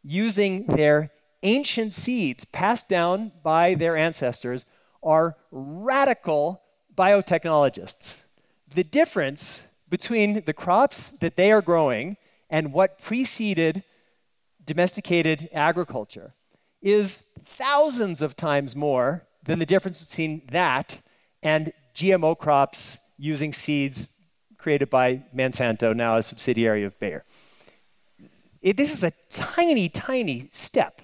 using their ancient seeds passed down by their ancestors are radical biotechnologists. The difference between the crops that they are growing and what preceded domesticated agriculture is thousands of times more than the difference between that and GMO crops using seeds created by Monsanto, now a subsidiary of Bayer. It, this is a tiny, tiny step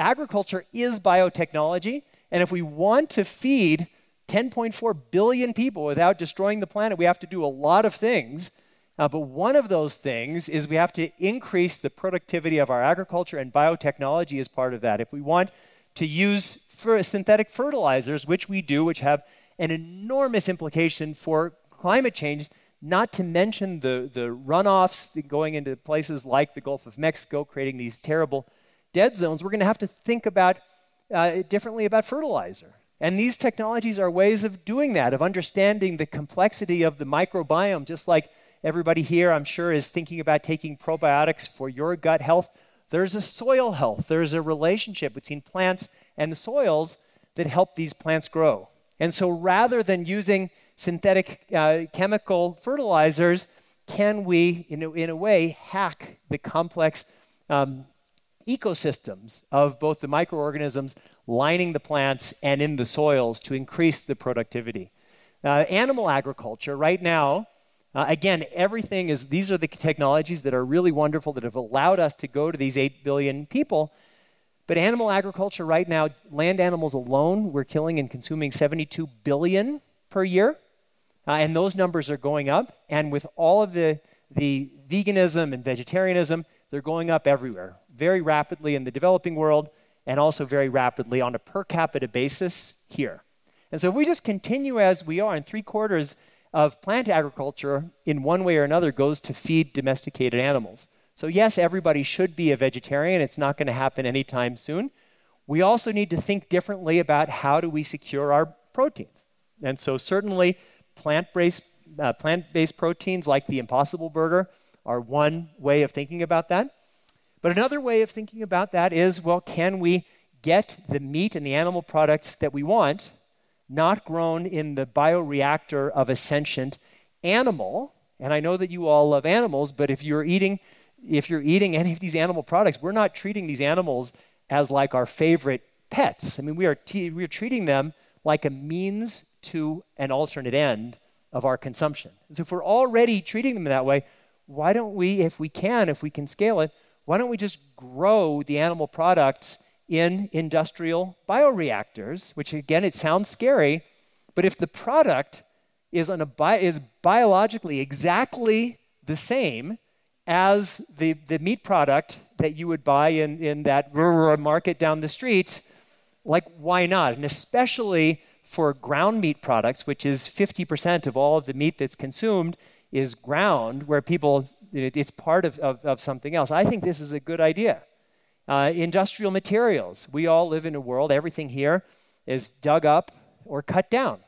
agriculture is biotechnology. And if we want to feed 10.4 billion people without destroying the planet, we have to do a lot of things. Uh, but one of those things is we have to increase the productivity of our agriculture, and biotechnology is part of that. If we want to use synthetic fertilizers, which we do, which have an enormous implication for climate change, not to mention the, the runoffs going into places like the Gulf of Mexico, creating these terrible dead zones. We're going to have to think about uh, differently about fertilizer. And these technologies are ways of doing that, of understanding the complexity of the microbiome, just like everybody here, I'm sure, is thinking about taking probiotics for your gut health. There's a soil health, there's a relationship between plants and the soils that help these plants grow. And so rather than using synthetic uh, chemical fertilizers, can we, in a, in a way, hack the complex um, ecosystems of both the microorganisms lining the plants and in the soils to increase the productivity? Uh, animal agriculture, right now, uh, again, everything is, these are the technologies that are really wonderful that have allowed us to go to these 8 billion people. But animal agriculture right now, land animals alone, we're killing and consuming 72 billion per year. Uh, and those numbers are going up. And with all of the, the veganism and vegetarianism, they're going up everywhere, very rapidly in the developing world, and also very rapidly on a per capita basis here. And so if we just continue as we are, and three quarters of plant agriculture, in one way or another, goes to feed domesticated animals. So, yes, everybody should be a vegetarian. It's not going to happen anytime soon. We also need to think differently about how do we secure our proteins. And so, certainly, plant-based, uh, plant-based proteins like the Impossible Burger are one way of thinking about that. But another way of thinking about that is well, can we get the meat and the animal products that we want not grown in the bioreactor of a sentient animal. And I know that you all love animals, but if you're eating if you're eating any of these animal products, we're not treating these animals as like our favorite pets. I mean, we are t- we are treating them like a means to an alternate end of our consumption. And so if we're already treating them that way, why don't we, if we can, if we can scale it, why don't we just grow the animal products in industrial bioreactors, which again, it sounds scary, but if the product is, on a bi- is biologically exactly the same as the, the meat product that you would buy in, in that market down the street, like why not? And especially for ground meat products, which is 50% of all of the meat that's consumed is ground, where people, it, it's part of, of, of something else. I think this is a good idea. Uh, industrial materials. We all live in a world, everything here is dug up or cut down.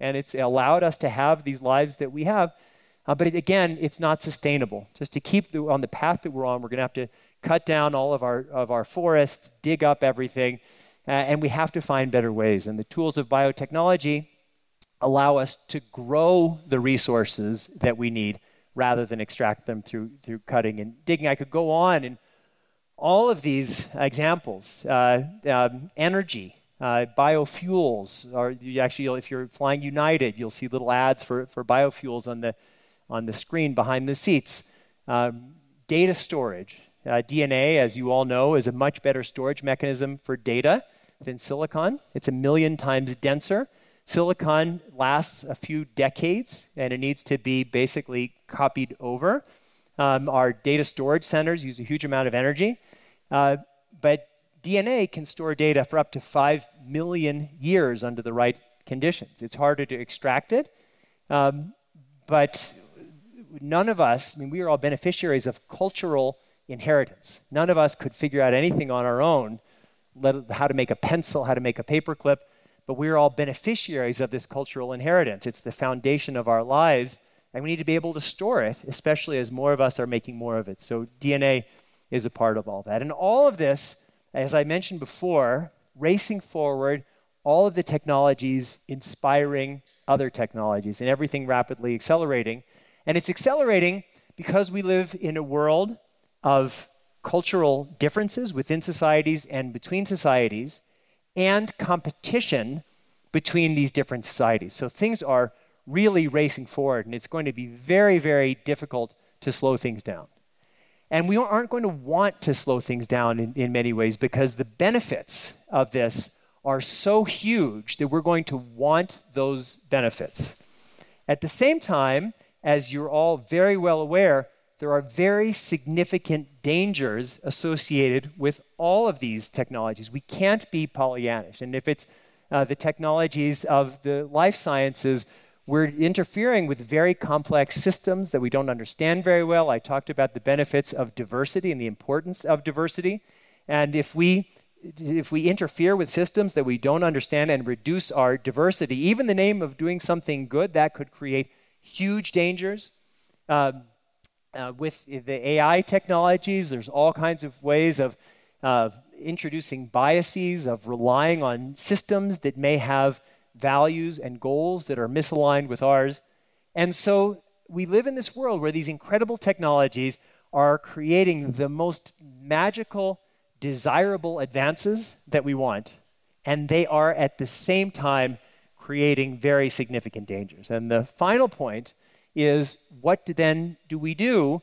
And it's allowed us to have these lives that we have. Uh, but it, again, it's not sustainable. Just to keep the, on the path that we're on, we're going to have to cut down all of our, of our forests, dig up everything, uh, and we have to find better ways. And the tools of biotechnology allow us to grow the resources that we need rather than extract them through, through cutting and digging. I could go on and all of these examples, uh, um, energy, uh, biofuels, or you actually, if you're flying United, you'll see little ads for, for biofuels on the, on the screen behind the seats. Um, data storage. Uh, DNA, as you all know, is a much better storage mechanism for data than silicon. It's a million times denser. Silicon lasts a few decades and it needs to be basically copied over. Um, our data storage centers use a huge amount of energy, uh, but DNA can store data for up to 5 million years under the right conditions. It's harder to extract it, um, but none of us, I mean, we are all beneficiaries of cultural inheritance. None of us could figure out anything on our own, let, how to make a pencil, how to make a paperclip, but we're all beneficiaries of this cultural inheritance. It's the foundation of our lives and we need to be able to store it, especially as more of us are making more of it. So DNA is a part of all that. And all of this, as I mentioned before, racing forward, all of the technologies inspiring other technologies and everything rapidly accelerating. And it's accelerating because we live in a world of cultural differences within societies and between societies and competition between these different societies. So things are really racing forward, and it's going to be very, very difficult to slow things down. And we aren't going to want to slow things down in, in many ways because the benefits of this are so huge that we're going to want those benefits. At the same time, as you're all very well aware, there are very significant dangers associated with all of these technologies. We can't be Pollyannish. And if it's uh, the technologies of the life sciences, we're interfering with very complex systems that we don't understand very well. I talked about the benefits of diversity and the importance of diversity. And if we if we interfere with systems that we don't understand and reduce our diversity, even the name of doing something good, that could create huge dangers. Um, uh, with the AI technologies, there's all kinds of ways of uh, introducing biases, of relying on systems that may have values and goals that are misaligned with ours. And so we live in this world where these incredible technologies are creating the most magical, desirable advances that we want, and they are at the same time creating very significant dangers. And the final point is what then do we do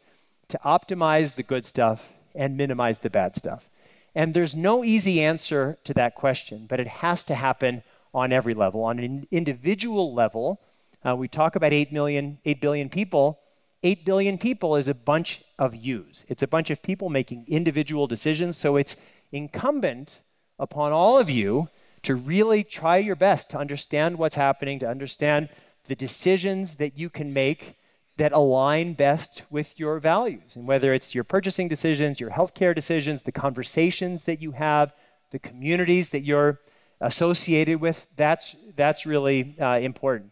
to optimize the good stuff and minimize the bad stuff? And there's no easy answer to that question, but it has to happen on every level. On an individual level, uh, we talk about 8 million, 8 billion people. 8 billion people is a bunch of yous. It's a bunch of people making individual decisions. So it's incumbent upon all of you to really try your best to understand what's happening, to understand the decisions that you can make that align best with your values. And whether it's your purchasing decisions, your healthcare decisions, the conversations that you have, the communities that you're associated with, that's, that's really uh, important.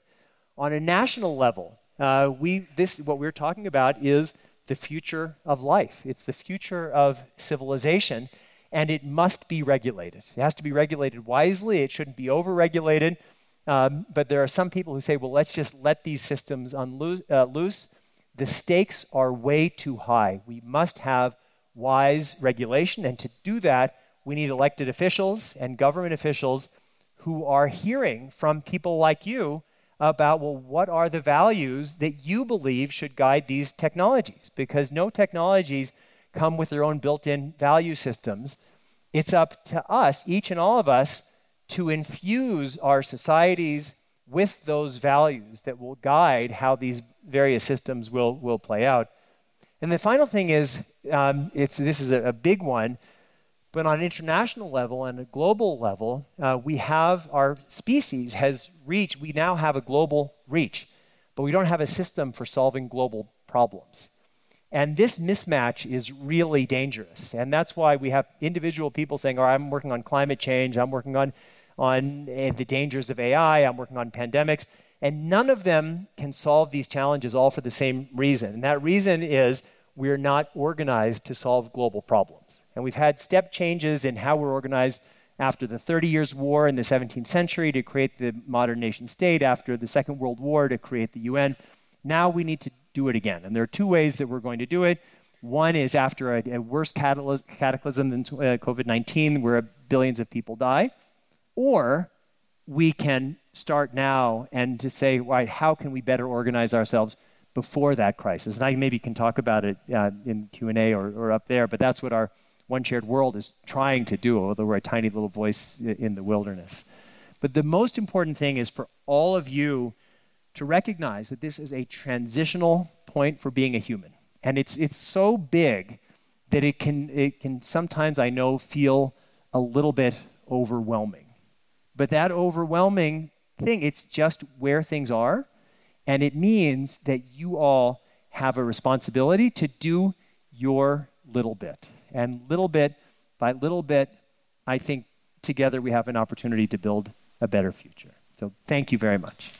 On a national level, uh, we, this, what we're talking about is the future of life. It's the future of civilization, and it must be regulated. It has to be regulated wisely. It shouldn't be overregulated. Um, but there are some people who say, well, let's just let these systems uh, loose. The stakes are way too high. We must have wise regulation, and to do that, we need elected officials and government officials who are hearing from people like you about, well, what are the values that you believe should guide these technologies? Because no technologies come with their own built in value systems. It's up to us, each and all of us, to infuse our societies with those values that will guide how these various systems will, will play out. And the final thing is um, it's, this is a, a, big one, but on an international level and a global level, uh, we have our species has reached, we now have a global reach, but we don't have a system for solving global problems. And this mismatch is really dangerous. And that's why we have individual people saying, oh, I'm working on climate change, I'm working on on uh, the dangers of AI, I'm working on pandemics, and none of them can solve these challenges all for the same reason. And that reason is we're not organized to solve global problems. And we've had step changes in how we're organized after the 30 Years' War in the 17th century to create the modern nation state, after the Second World War to create the UN. Now we need to do it again. And there are two ways that we're going to do it. One is after a, a worse cataclysm than uh, COVID 19, where billions of people die. Or we can start now and to say, right, how can we better organize ourselves before that crisis? And I maybe can talk about it uh, in Q&A or, or up there, but that's what our One Shared World is trying to do, although we're a tiny little voice in the wilderness. But the most important thing is for all of you to recognize that this is a transitional point for being a human. And it's, it's so big that it can, it can sometimes, I know, feel a little bit overwhelming. But that overwhelming thing, it's just where things are. And it means that you all have a responsibility to do your little bit. And little bit by little bit, I think together we have an opportunity to build a better future. So thank you very much.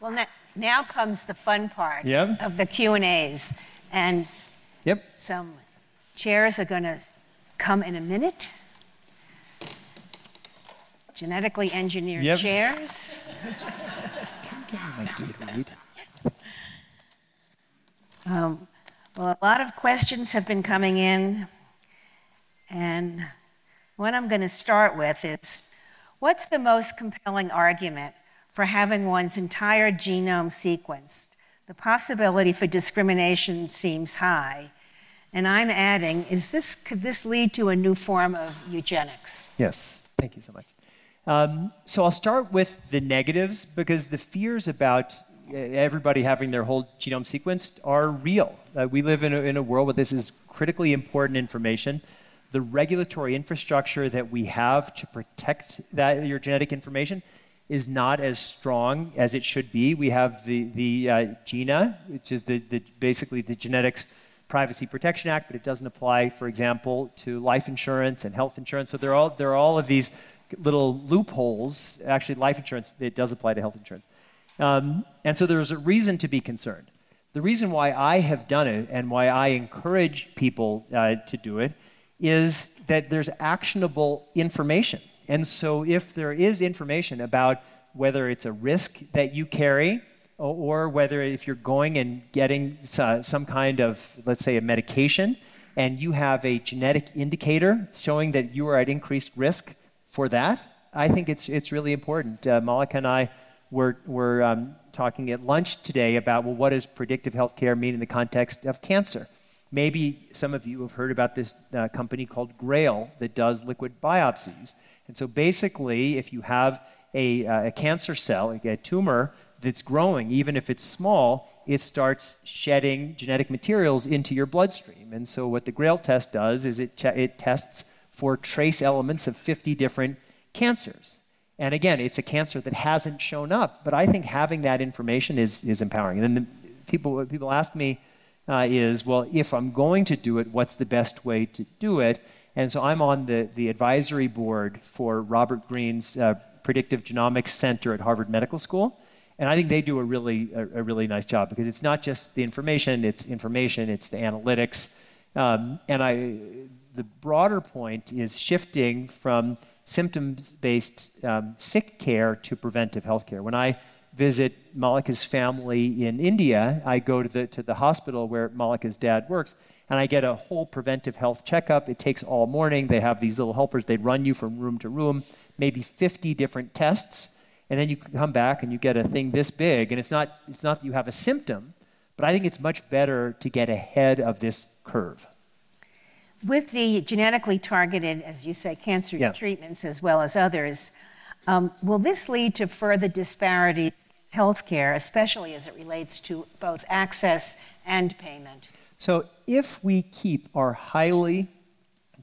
Well, now comes the fun part yep. of the Q and A's, and yep. some Chairs are going to come in a minute. Genetically engineered yep. chairs. Um, well, a lot of questions have been coming in, and what I'm going to start with is what's the most compelling argument for having one's entire genome sequenced? The possibility for discrimination seems high. And I'm adding, is this, could this lead to a new form of eugenics? Yes, thank you so much. Um, so I'll start with the negatives because the fears about everybody having their whole genome sequenced are real. Uh, we live in a, in a world where this is critically important information. The regulatory infrastructure that we have to protect that your genetic information is not as strong as it should be. We have the, the uh, GINA, which is the, the, basically the Genetics Privacy Protection Act, but it doesn't apply, for example, to life insurance and health insurance. So there are all, there are all of these little loopholes. Actually, life insurance, it does apply to health insurance. Um, and so there's a reason to be concerned. The reason why I have done it and why I encourage people uh, to do it is that there's actionable information. And so, if there is information about whether it's a risk that you carry, or whether if you're going and getting some kind of, let's say, a medication, and you have a genetic indicator showing that you are at increased risk for that, I think it's, it's really important. Uh, Malika and I were, were um, talking at lunch today about, well, what does predictive healthcare mean in the context of cancer? Maybe some of you have heard about this uh, company called Grail that does liquid biopsies. And so basically, if you have a, uh, a cancer cell, a tumor that's growing, even if it's small, it starts shedding genetic materials into your bloodstream. And so what the GRAIL test does is it, it tests for trace elements of 50 different cancers. And again, it's a cancer that hasn't shown up, but I think having that information is, is empowering. And then the people, people ask me uh, is, well, if I'm going to do it, what's the best way to do it? And so I'm on the, the advisory board for Robert Green's uh, Predictive Genomics Center at Harvard Medical School. And I think they do a really, a, a, really nice job because it's not just the information, it's information, it's the analytics. Um, and I, the broader point is shifting from symptoms based um, sick care to preventive health care. When I visit Malika's family in India, I go to the, to the hospital where Malika's dad works and I get a whole preventive health checkup. It takes all morning. They have these little helpers. They run you from room to room, maybe 50 different tests, and then you come back and you get a thing this big. And it's not, it's not that you have a symptom, but I think it's much better to get ahead of this curve. With the genetically targeted, as you say, cancer yeah. treatments as well as others, um, will this lead to further disparities in healthcare, especially as it relates to both access and payment? So, if we keep our highly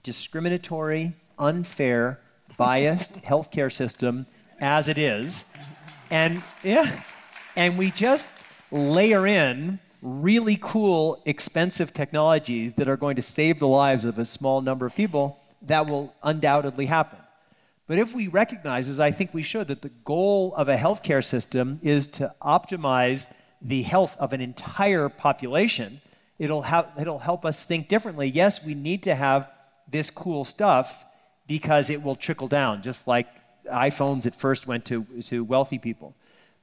discriminatory, unfair, (laughs) biased healthcare system as it is, and yeah, and we just layer in really cool, expensive technologies that are going to save the lives of a small number of people, that will undoubtedly happen. But if we recognize, as I think we should, that the goal of a healthcare system is to optimize the health of an entire population, It'll, ha- it'll help us think differently. Yes, we need to have this cool stuff because it will trickle down, just like iPhones at first went to, to wealthy people.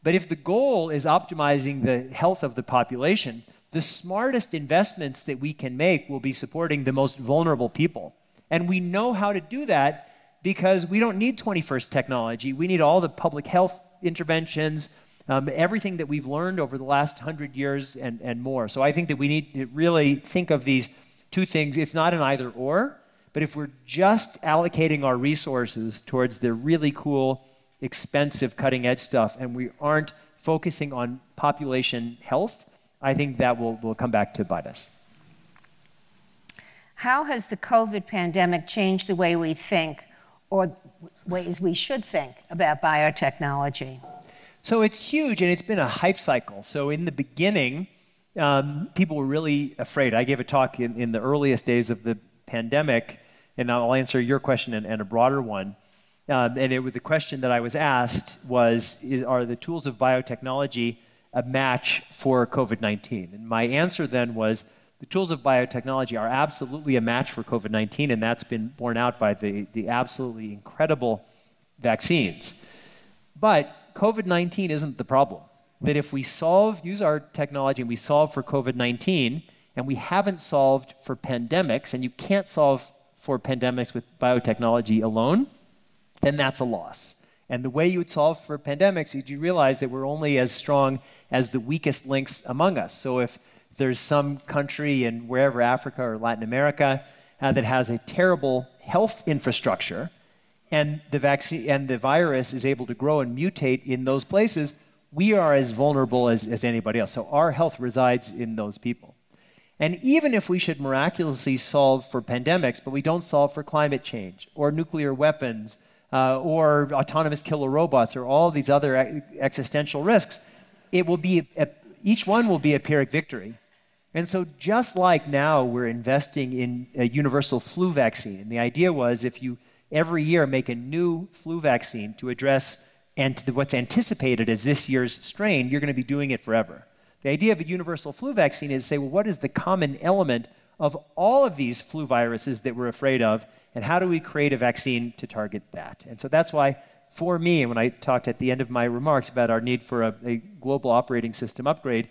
But if the goal is optimizing the health of the population, the smartest investments that we can make will be supporting the most vulnerable people. And we know how to do that because we don't need 21st technology. We need all the public health interventions, um, everything that we've learned over the last hundred years and, and more. So I think that we need to really think of these two things. It's not an either or, but if we're just allocating our resources towards the really cool, expensive, cutting edge stuff, and we aren't focusing on population health, I think that will, will come back to bite us. How has the COVID pandemic changed the way we think or ways we should think about biotechnology? So it's huge, and it's been a hype cycle. So in the beginning, um, people were really afraid. I gave a talk in, in the earliest days of the pandemic, and I'll answer your question and, and a broader one. Um, and it was the question that I was asked was, is, are the tools of biotechnology a match for COVID-19? And my answer then was, the tools of biotechnology are absolutely a match for COVID 19, and that's been borne out by the, the absolutely incredible vaccines. But COVID 19 isn't the problem. That if we solve, use our technology and we solve for COVID 19, and we haven't solved for pandemics, and you can't solve for pandemics with biotechnology alone, then that's a loss. And the way you would solve for pandemics is you realize that we're only as strong as the weakest links among us. So if there's some country in wherever Africa or Latin America uh, that has a terrible health infrastructure, and the vaccine and the virus is able to grow and mutate in those places, we are as vulnerable as, as anybody else. So our health resides in those people. And even if we should miraculously solve for pandemics, but we don't solve for climate change or nuclear weapons uh, or autonomous killer robots or all these other existential risks, it will be a, each one will be a Pyrrhic victory. And so, just like now, we're investing in a universal flu vaccine. And the idea was if you every year make a new flu vaccine to address and what's anticipated as this year's strain, you're going to be doing it forever. The idea of a universal flu vaccine is to say, well, what is the common element of all of these flu viruses that we're afraid of, and how do we create a vaccine to target that? And so that's why, for me, when I talked at the end of my remarks about our need for a, a global operating system upgrade,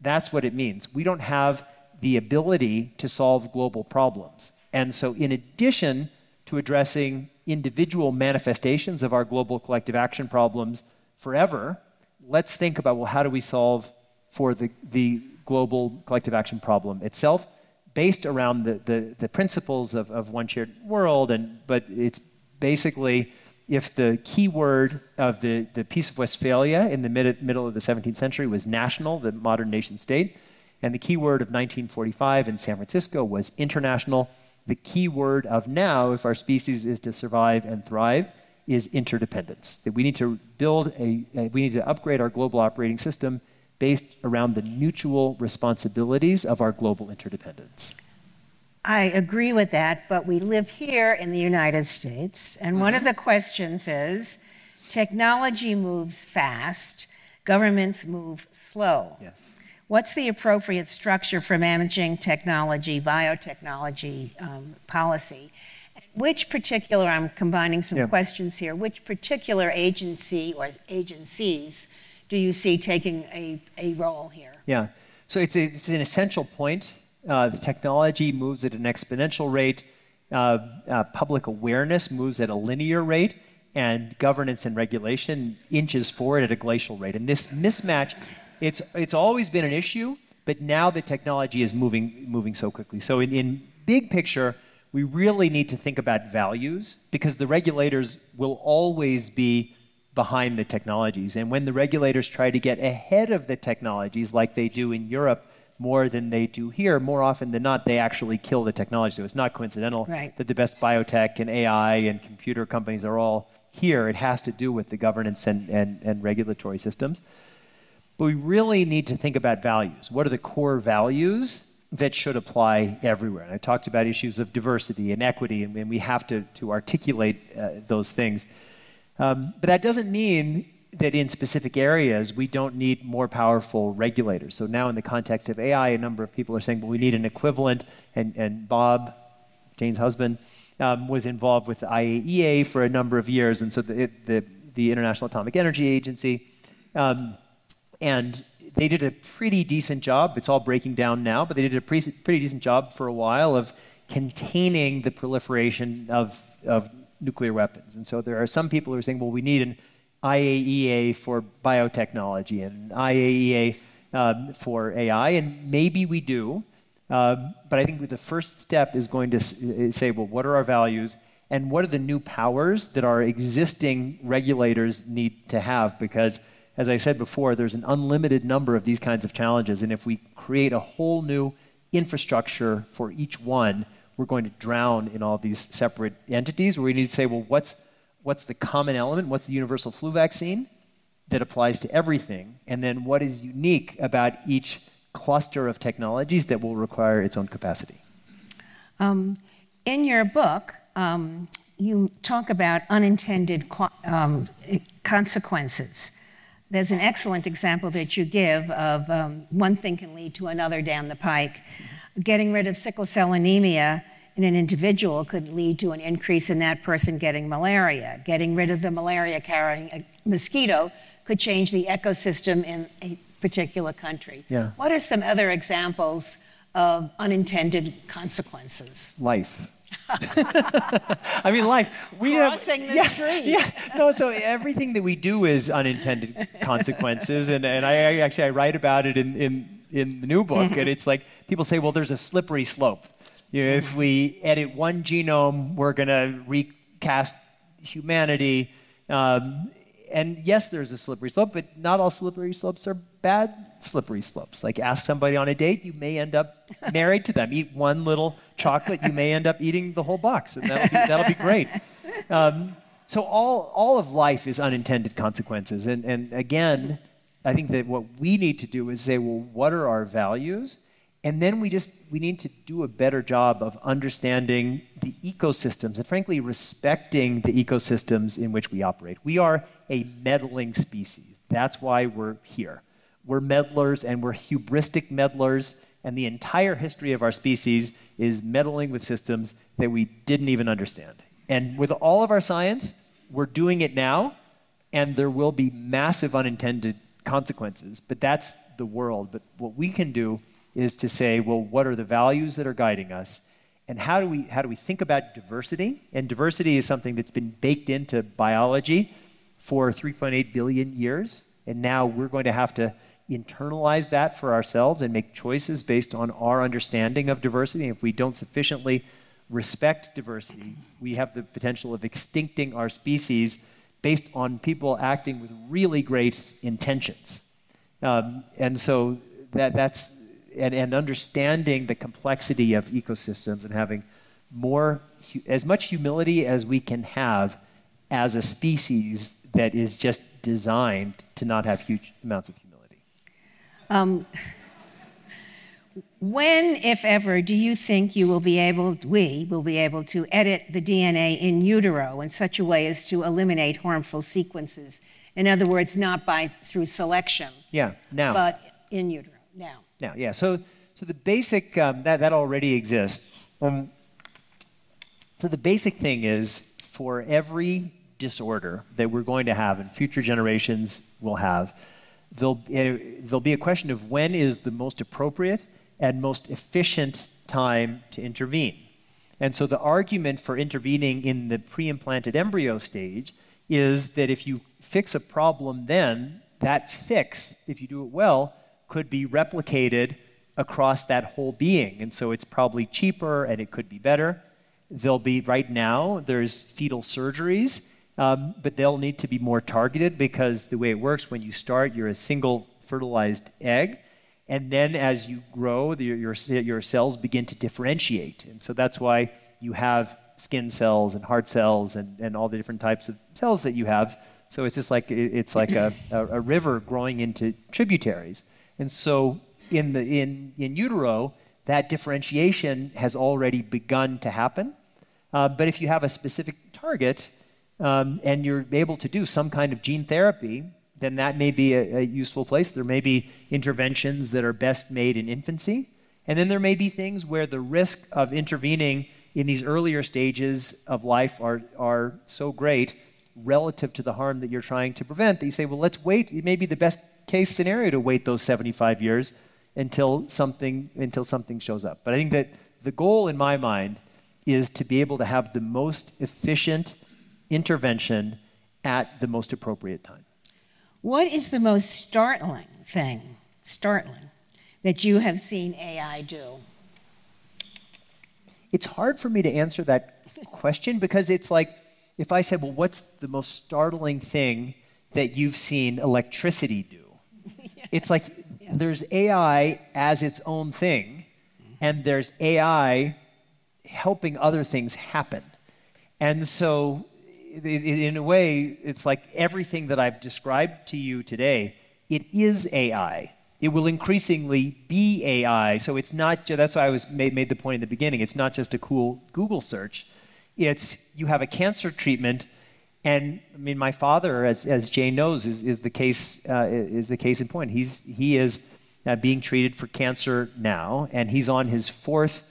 that's what it means. We don't have the ability to solve global problems. And so, in addition to addressing individual manifestations of our global collective action problems forever, let's think about well, how do we solve for the, the global collective action problem itself, based around the, the, the principles of, of one shared world, and, but it's basically if the key word of the, the Peace of Westphalia in the mid, middle of the 17th century was national, the modern nation state, and the key word of 1945 in San Francisco was international, the key word of now, if our species is to survive and thrive, is interdependence. That we need to build a, a, we need to upgrade our global operating system based around the mutual responsibilities of our global interdependence. I agree with that, but we live here in the United States, and one of mm-hmm. the questions is technology moves fast, governments move slow. Yes. What's the appropriate structure for managing technology, biotechnology um, policy? Which particular, I'm combining some yeah. questions here, which particular agency or agencies do you see taking a, a role here? Yeah, so it's, a, it's an essential point. Uh, the technology moves at an exponential rate, uh, uh, public awareness moves at a linear rate, and governance and regulation inches forward at a glacial rate. And this mismatch it's, it's always been an issue, but now the technology is moving, moving so quickly. So, in, in big picture, we really need to think about values because the regulators will always be behind the technologies. And when the regulators try to get ahead of the technologies, like they do in Europe more than they do here, more often than not, they actually kill the technology. So it's not coincidental right. that the best biotech and AI and computer companies are all here. It has to do with the governance and, and, and regulatory systems. But we really need to think about values. What are the core values that should apply everywhere? And I talked about issues of diversity and equity, and, and we have to, to articulate uh, those things. Um, but that doesn't mean that in specific areas we don't need more powerful regulators. So now, in the context of AI, a number of people are saying, well, we need an equivalent, and, and Bob, Jane's husband, um, was involved with IAEA for a number of years, and so the, the, the International Atomic Energy Agency. Um, and they did a pretty decent job. It's all breaking down now, but they did a pretty, pretty decent job for a while of containing the proliferation of, of nuclear weapons. And so there are some people who are saying, well, we need an IAEA for biotechnology and an IAEA um, for AI, and maybe we do. Um, but I think the first step is going to say, well, what are our values? And what are the new powers that our existing regulators need to have? Because as I said before, there's an unlimited number of these kinds of challenges. And if we create a whole new infrastructure for each one, we're going to drown in all these separate entities where we need to say, well, what's, what's the common element? What's the universal flu vaccine that applies to everything? And then what is unique about each cluster of technologies that will require its own capacity? Um, in your book, um, you talk about unintended um, consequences there's an excellent example that you give of um, one thing can lead to another down the pike. Getting rid of sickle cell anemia in an individual could lead to an increase in that person getting malaria. Getting rid of the malaria carrying mosquito could change the ecosystem in a particular country. Yeah. What are some other examples of unintended consequences? Life. (laughs) I mean, life. We Crossing have, the yeah, street. Yeah, no. So everything that we do is unintended consequences, and, and I, I actually I write about it in in, in the new book, and it's like people say, well, there's a slippery slope. You know, if we edit one genome, we're gonna recast humanity. Um, and yes, there's a slippery slope, but not all slippery slopes are bad slippery slopes. Like ask somebody on a date, you may end up (laughs) married to them. Eat one little chocolate, you may end up eating the whole box, and that'll be, that'll be great. Um, so all, all of life is unintended consequences. And, and again, I think that what we need to do is say, well, what are our values? And then we just we need to do a better job of understanding the ecosystems and frankly respecting the ecosystems in which we operate. We are a meddling species. That's why we're here. We're meddlers and we're hubristic meddlers and the entire history of our species is meddling with systems that we didn't even understand. And with all of our science, we're doing it now and there will be massive unintended consequences, but that's the world. But what we can do is to say, well, what are the values that are guiding us? And how do we, how do we think about diversity? And diversity is something that's been baked into biology for 3.8 billion years. And now we're going to have to internalize that for ourselves and make choices based on our understanding of diversity. And if we don't sufficiently respect diversity, we have the potential of extincting our species based on people acting with really great intentions. Um, and so that, that's and, and understanding the complexity of ecosystems and having more, as much humility as we can have as a species that is just designed to not have huge amounts of humility. Um, when, if ever, do you think you will be able, we will be able to edit the DNA in utero in such a way as to eliminate harmful sequences? In other words, not by through selection. Yeah, now. But in utero, now now. Yeah, so, so the basic, um, that, that already exists. Um, so the basic thing is for every disorder that we're going to have and future generations will have, there'll, uh, there'll be a question of when is the most appropriate and most efficient time to intervene. And so the argument for intervening in the pre implanted embryo stage is that if you fix a problem then, that fix, if you do it well, could be replicated across that whole being. And so it's probably cheaper and it could be better. There'll be, right now, there's fetal surgeries, um, but they'll need to be more targeted because the way it works, when you start, you're a single fertilized egg. And then as you grow, the, your, your cells begin to differentiate. And so that's why you have skin cells and heart cells and, and all the different types of cells that you have. So it's just like, it's like a, a, river growing into tributaries. And so in, the, in, in utero, that differentiation has already begun to happen. Uh, but if you have a specific target um, and you're able to do some kind of gene therapy, then that may be a, a, useful place. There may be interventions that are best made in infancy. And then there may be things where the risk of intervening in these earlier stages of life are, are so great relative to the harm that you're trying to prevent that you say, well, let's wait. It may be the best case scenario to wait those 75 years until something, until something shows up. But I think that the goal in my mind is to be able to have the most efficient intervention at the most appropriate time. What is the most startling thing, startling, that you have seen AI do? It's hard for me to answer that (laughs) question because it's like if I said, well, what's the most startling thing that you've seen electricity do? (laughs) It's like yeah. there's AI as its own thing, mm-hmm. and there's AI helping other things happen. And so, in a way, it's like everything that I've described to you today, it is AI. It will increasingly be AI. So it's not, that's why I was made, made the point in the beginning. It's not just a cool Google search. It's you have a cancer treatment and I mean, my father, as, as Jane knows, is, is, the case, uh, is the case in point. He's, he is uh, being treated for cancer now, and he's on his fourth.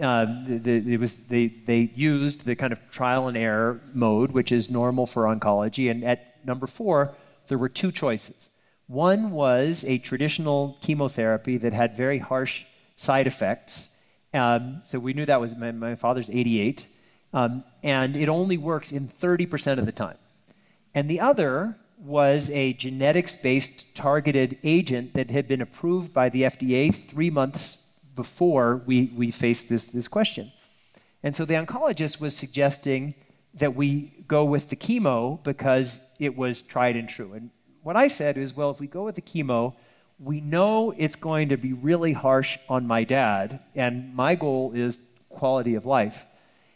Uh, the, the, it was, they, they used the kind of trial and error mode, which is normal for oncology. And at number four, there were two choices. One was a traditional chemotherapy that had very harsh side effects. Um, so we knew that was my, my father's 88. Um, and it only works in 30% of the time. And the other was a genetics based targeted agent that had been approved by the FDA three months before we, we faced this, this question. And so the oncologist was suggesting that we go with the chemo because it was tried and true. And what I said is, well, if we go with the chemo, we know it's going to be really harsh on my dad, and my goal is quality of life.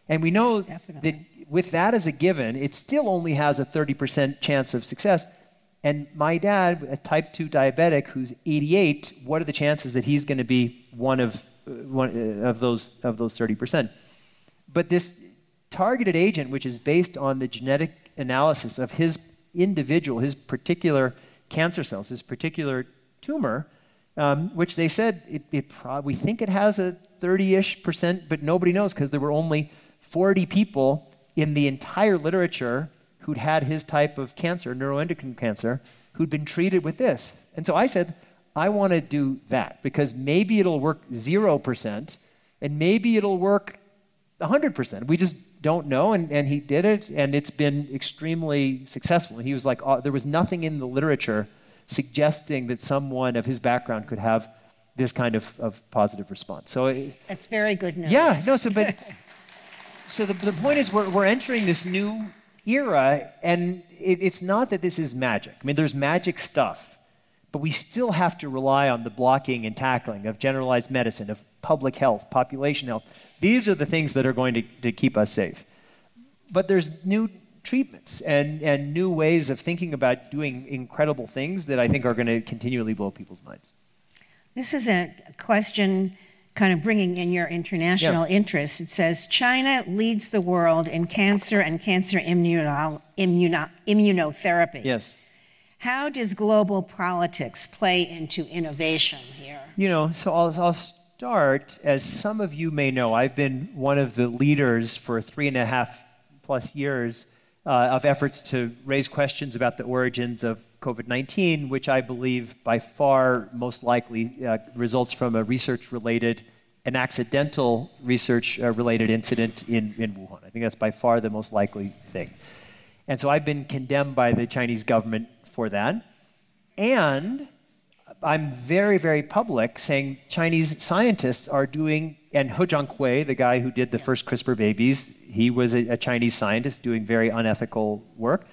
And we know Definitely. that with that as a given, it still only has a 30% chance of success. And my dad, a type 2 diabetic who's 88, what are the chances that he's going to be one of, uh, one, uh, of, those, of those 30%? But this targeted agent, which is based on the genetic analysis of his individual, his particular cancer cells, his particular tumor, um, which they said it, it prob- we think it has a 30-ish percent, but nobody knows because there were only 40 people in the entire literature who'd had his type of cancer, neuroendocrine cancer, who'd been treated with this. And so I said, I want to do that because maybe it'll work 0% and maybe it'll work 100%. We just don't know. And, and he did it, and it's been extremely successful. And he was like, oh, there was nothing in the literature suggesting that someone of his background could have this kind of, of positive response. So, it, That's very good news. yeah, no, so, but, (laughs) so the, the point is we're, we're entering this new era, and it, it's not that this is magic. I mean, there's magic stuff, but we still have to rely on the blocking and tackling of generalized medicine, of public health, population health. These are the things that are going to, to keep us safe. But there's new treatments and, and new ways of thinking about doing incredible things that I think are going to continually blow people's minds. This is a question kind of bringing in your international Yeah. interests. It says China leads the world in cancer and cancer immuno, immuno, immunotherapy. Yes. How does global politics play into innovation here? You know, so I'll, I'll start. As some of you may know, I've been one of the leaders for three and a half plus years uh, of efforts to raise questions about the origins of COVID 19, which I believe by far most likely uh, results from a research related, an accidental research uh, related incident in, in Wuhan. I think that's by far the most likely thing. And so I've been condemned by the Chinese government for that. And I'm very, very public saying Chinese scientists are doing, and He Jiankui, the guy who did the first CRISPR babies, he was a, a Chinese scientist doing very unethical work.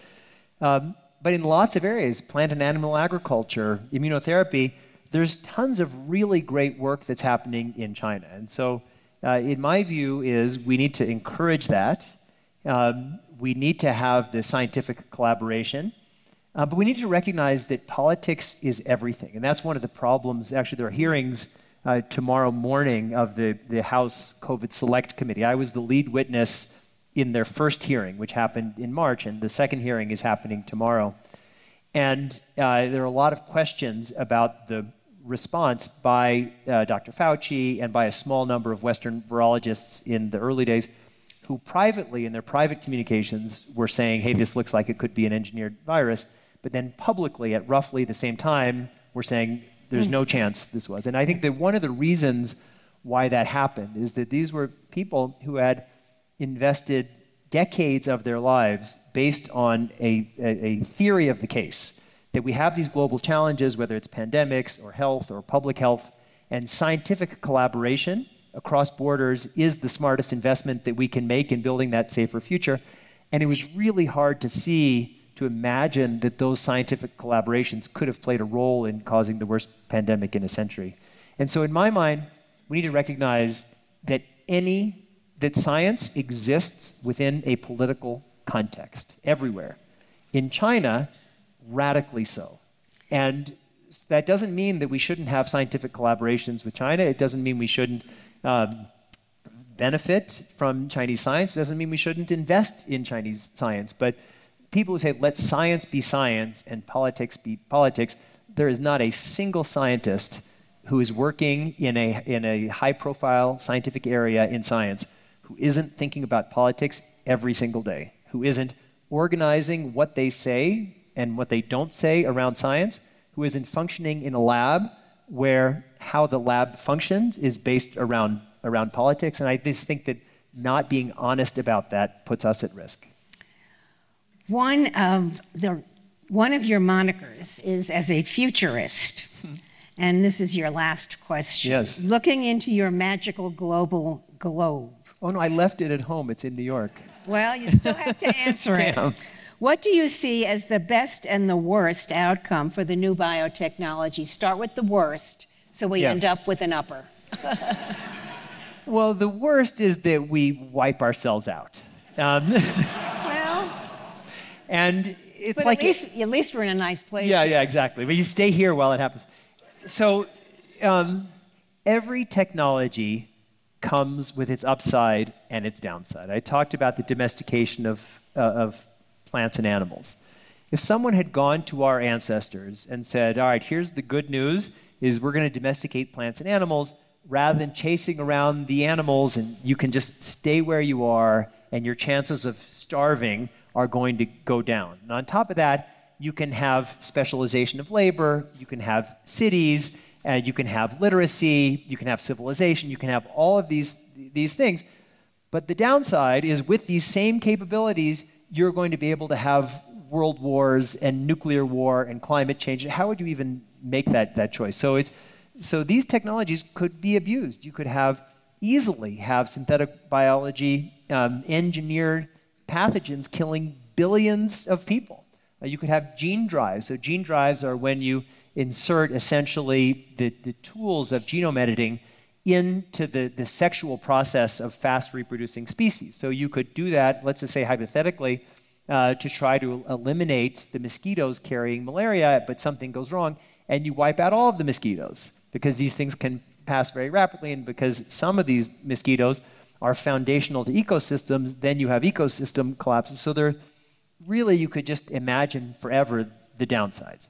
Um, but in lots of areas, plant and animal agriculture, immunotherapy, there's tons of really great work that's happening in China. And so, uh, in my view, is we need to encourage that. Um, we need to have the scientific collaboration. Uh, but we need to recognize that politics is everything. And that's one of the problems. Actually, there are hearings uh, tomorrow morning of the, the House COVID Select Committee. I was the lead witness in their first hearing, which happened in March, and the second hearing is happening tomorrow. And uh, there are a lot of questions about the response by uh, Dr. Fauci and by a small number of Western virologists in the early days who privately, in their private communications, were saying, hey, this looks like it could be an engineered virus. But then publicly, at roughly the same time, were saying, there's no chance this was. And I think that one of the reasons why that happened is that these were people who had invested decades of their lives based on a, a, theory of the case that we have these global challenges, whether it's pandemics or health or public health, and scientific collaboration across borders is the smartest investment that we can make in building that safer future. And it was really hard to see, to imagine that those scientific collaborations could have played a role in causing the worst pandemic in a century. And so, in my mind, we need to recognize that any that science exists within a political context everywhere. In China, radically so. And that doesn't mean that we shouldn't have scientific collaborations with China. It doesn't mean we shouldn't um, benefit from Chinese science. It doesn't mean we shouldn't invest in Chinese science. But people who say, let science be science and politics be politics, there is not a single scientist who is working in a, in a high profile scientific area in science who isn't thinking about politics every single day, who isn't organizing what they say and what they don't say around science, who isn't functioning in a lab where how the lab functions is based around, around politics. And I just think that not being honest about that puts us at risk. One of the one of your monikers is as a futurist. (laughs) And this is your last question. Yes. Looking into your magical global globe, Oh no, I left it at home. It's in New York. Well, you still have to (laughs) answer it. What do you see as the best and the worst outcome for the new biotechnology? Start with the worst, so we Yeah. end up with an upper. (laughs) Well, the worst is that we wipe ourselves out. Um, (laughs) Well, and it's but like at, least, at least we're in a nice place. Yeah, yeah, exactly. But you stay here while it happens. So, um, every technology comes with its upside and its downside. I talked about the domestication of, uh, of plants and animals. If someone had gone to our ancestors and said, "All right, here's the good news: is we're going to domesticate plants and animals rather than chasing around the animals, and you can just stay where you are, and your chances of starving are going to go down." And on top of that, you can have specialization of labor, you can have cities, and you can have literacy, you can have civilization, you can have all of these these things. But the downside is with these same capabilities, you're going to be able to have world wars and nuclear war and climate change. How would you even make that, that choice? So it's so these technologies could be abused. You could have easily have synthetic biology um, engineered pathogens killing billions of people. Uh, you could have gene drives. So gene drives are when you insert essentially the, the tools of genome editing into the, the sexual process of fast reproducing species. So you could do that, let's just say hypothetically, uh, to try to eliminate the mosquitoes carrying malaria, but something goes wrong, and you wipe out all of the mosquitoes because these things can pass very rapidly, and because some of these mosquitoes are foundational to ecosystems, then you have ecosystem collapses. So they're really, you could just imagine forever the downsides.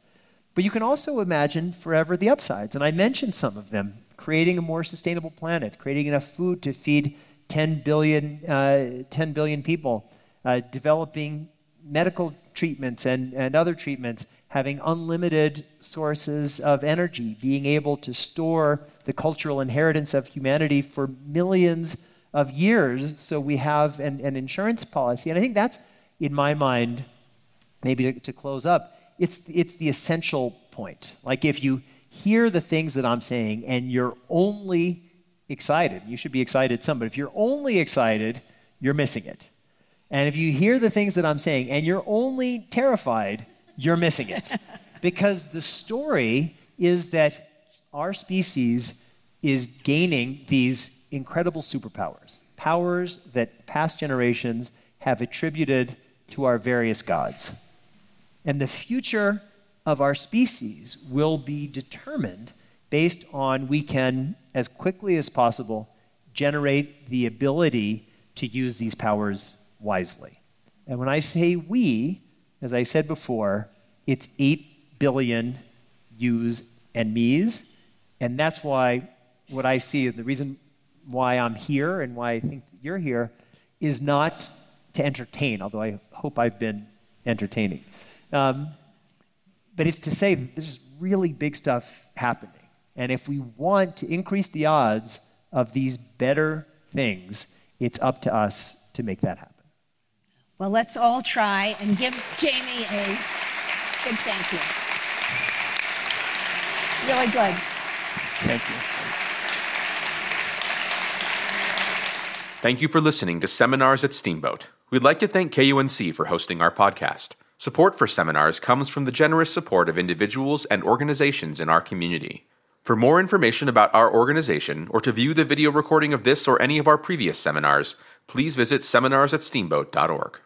But you can also imagine forever the upsides. And I mentioned some of them creating a more sustainable planet, creating enough food to feed 10 billion, uh, 10 billion people, uh, developing medical treatments and, and other treatments, having unlimited sources of energy, being able to store the cultural inheritance of humanity for millions of years. So we have an, an insurance policy. And I think that's, in my mind, maybe to, to close up, it's, it's the essential point. Like if you hear the things that I'm saying and you're only excited, you should be excited some, but if you're only excited, you're missing it. And if you hear the things that I'm saying and you're only terrified, you're missing it. (laughs) because the story is that our species is gaining these incredible superpowers, powers that past generations have attributed to our various gods. And the future of our species will be determined based on we can, as quickly as possible, generate the ability to use these powers wisely. And when I say we, as I said before, it's 8 billion yous and me's. And that's why what I see, and the reason why I'm here and why I think you're here, is not to entertain, although I hope I've been entertaining. Um, but it's to say that this is really big stuff happening. And if we want to increase the odds of these better things, it's up to us to make that happen. Well, let's all try and give Jamie a big thank you. Really good. Thank you. Thank you for listening to Seminars at Steamboat. We'd like to thank KUNC for hosting our podcast. Support for seminars comes from the generous support of individuals and organizations in our community. For more information about our organization or to view the video recording of this or any of our previous seminars, please visit seminarsatsteamboat.org.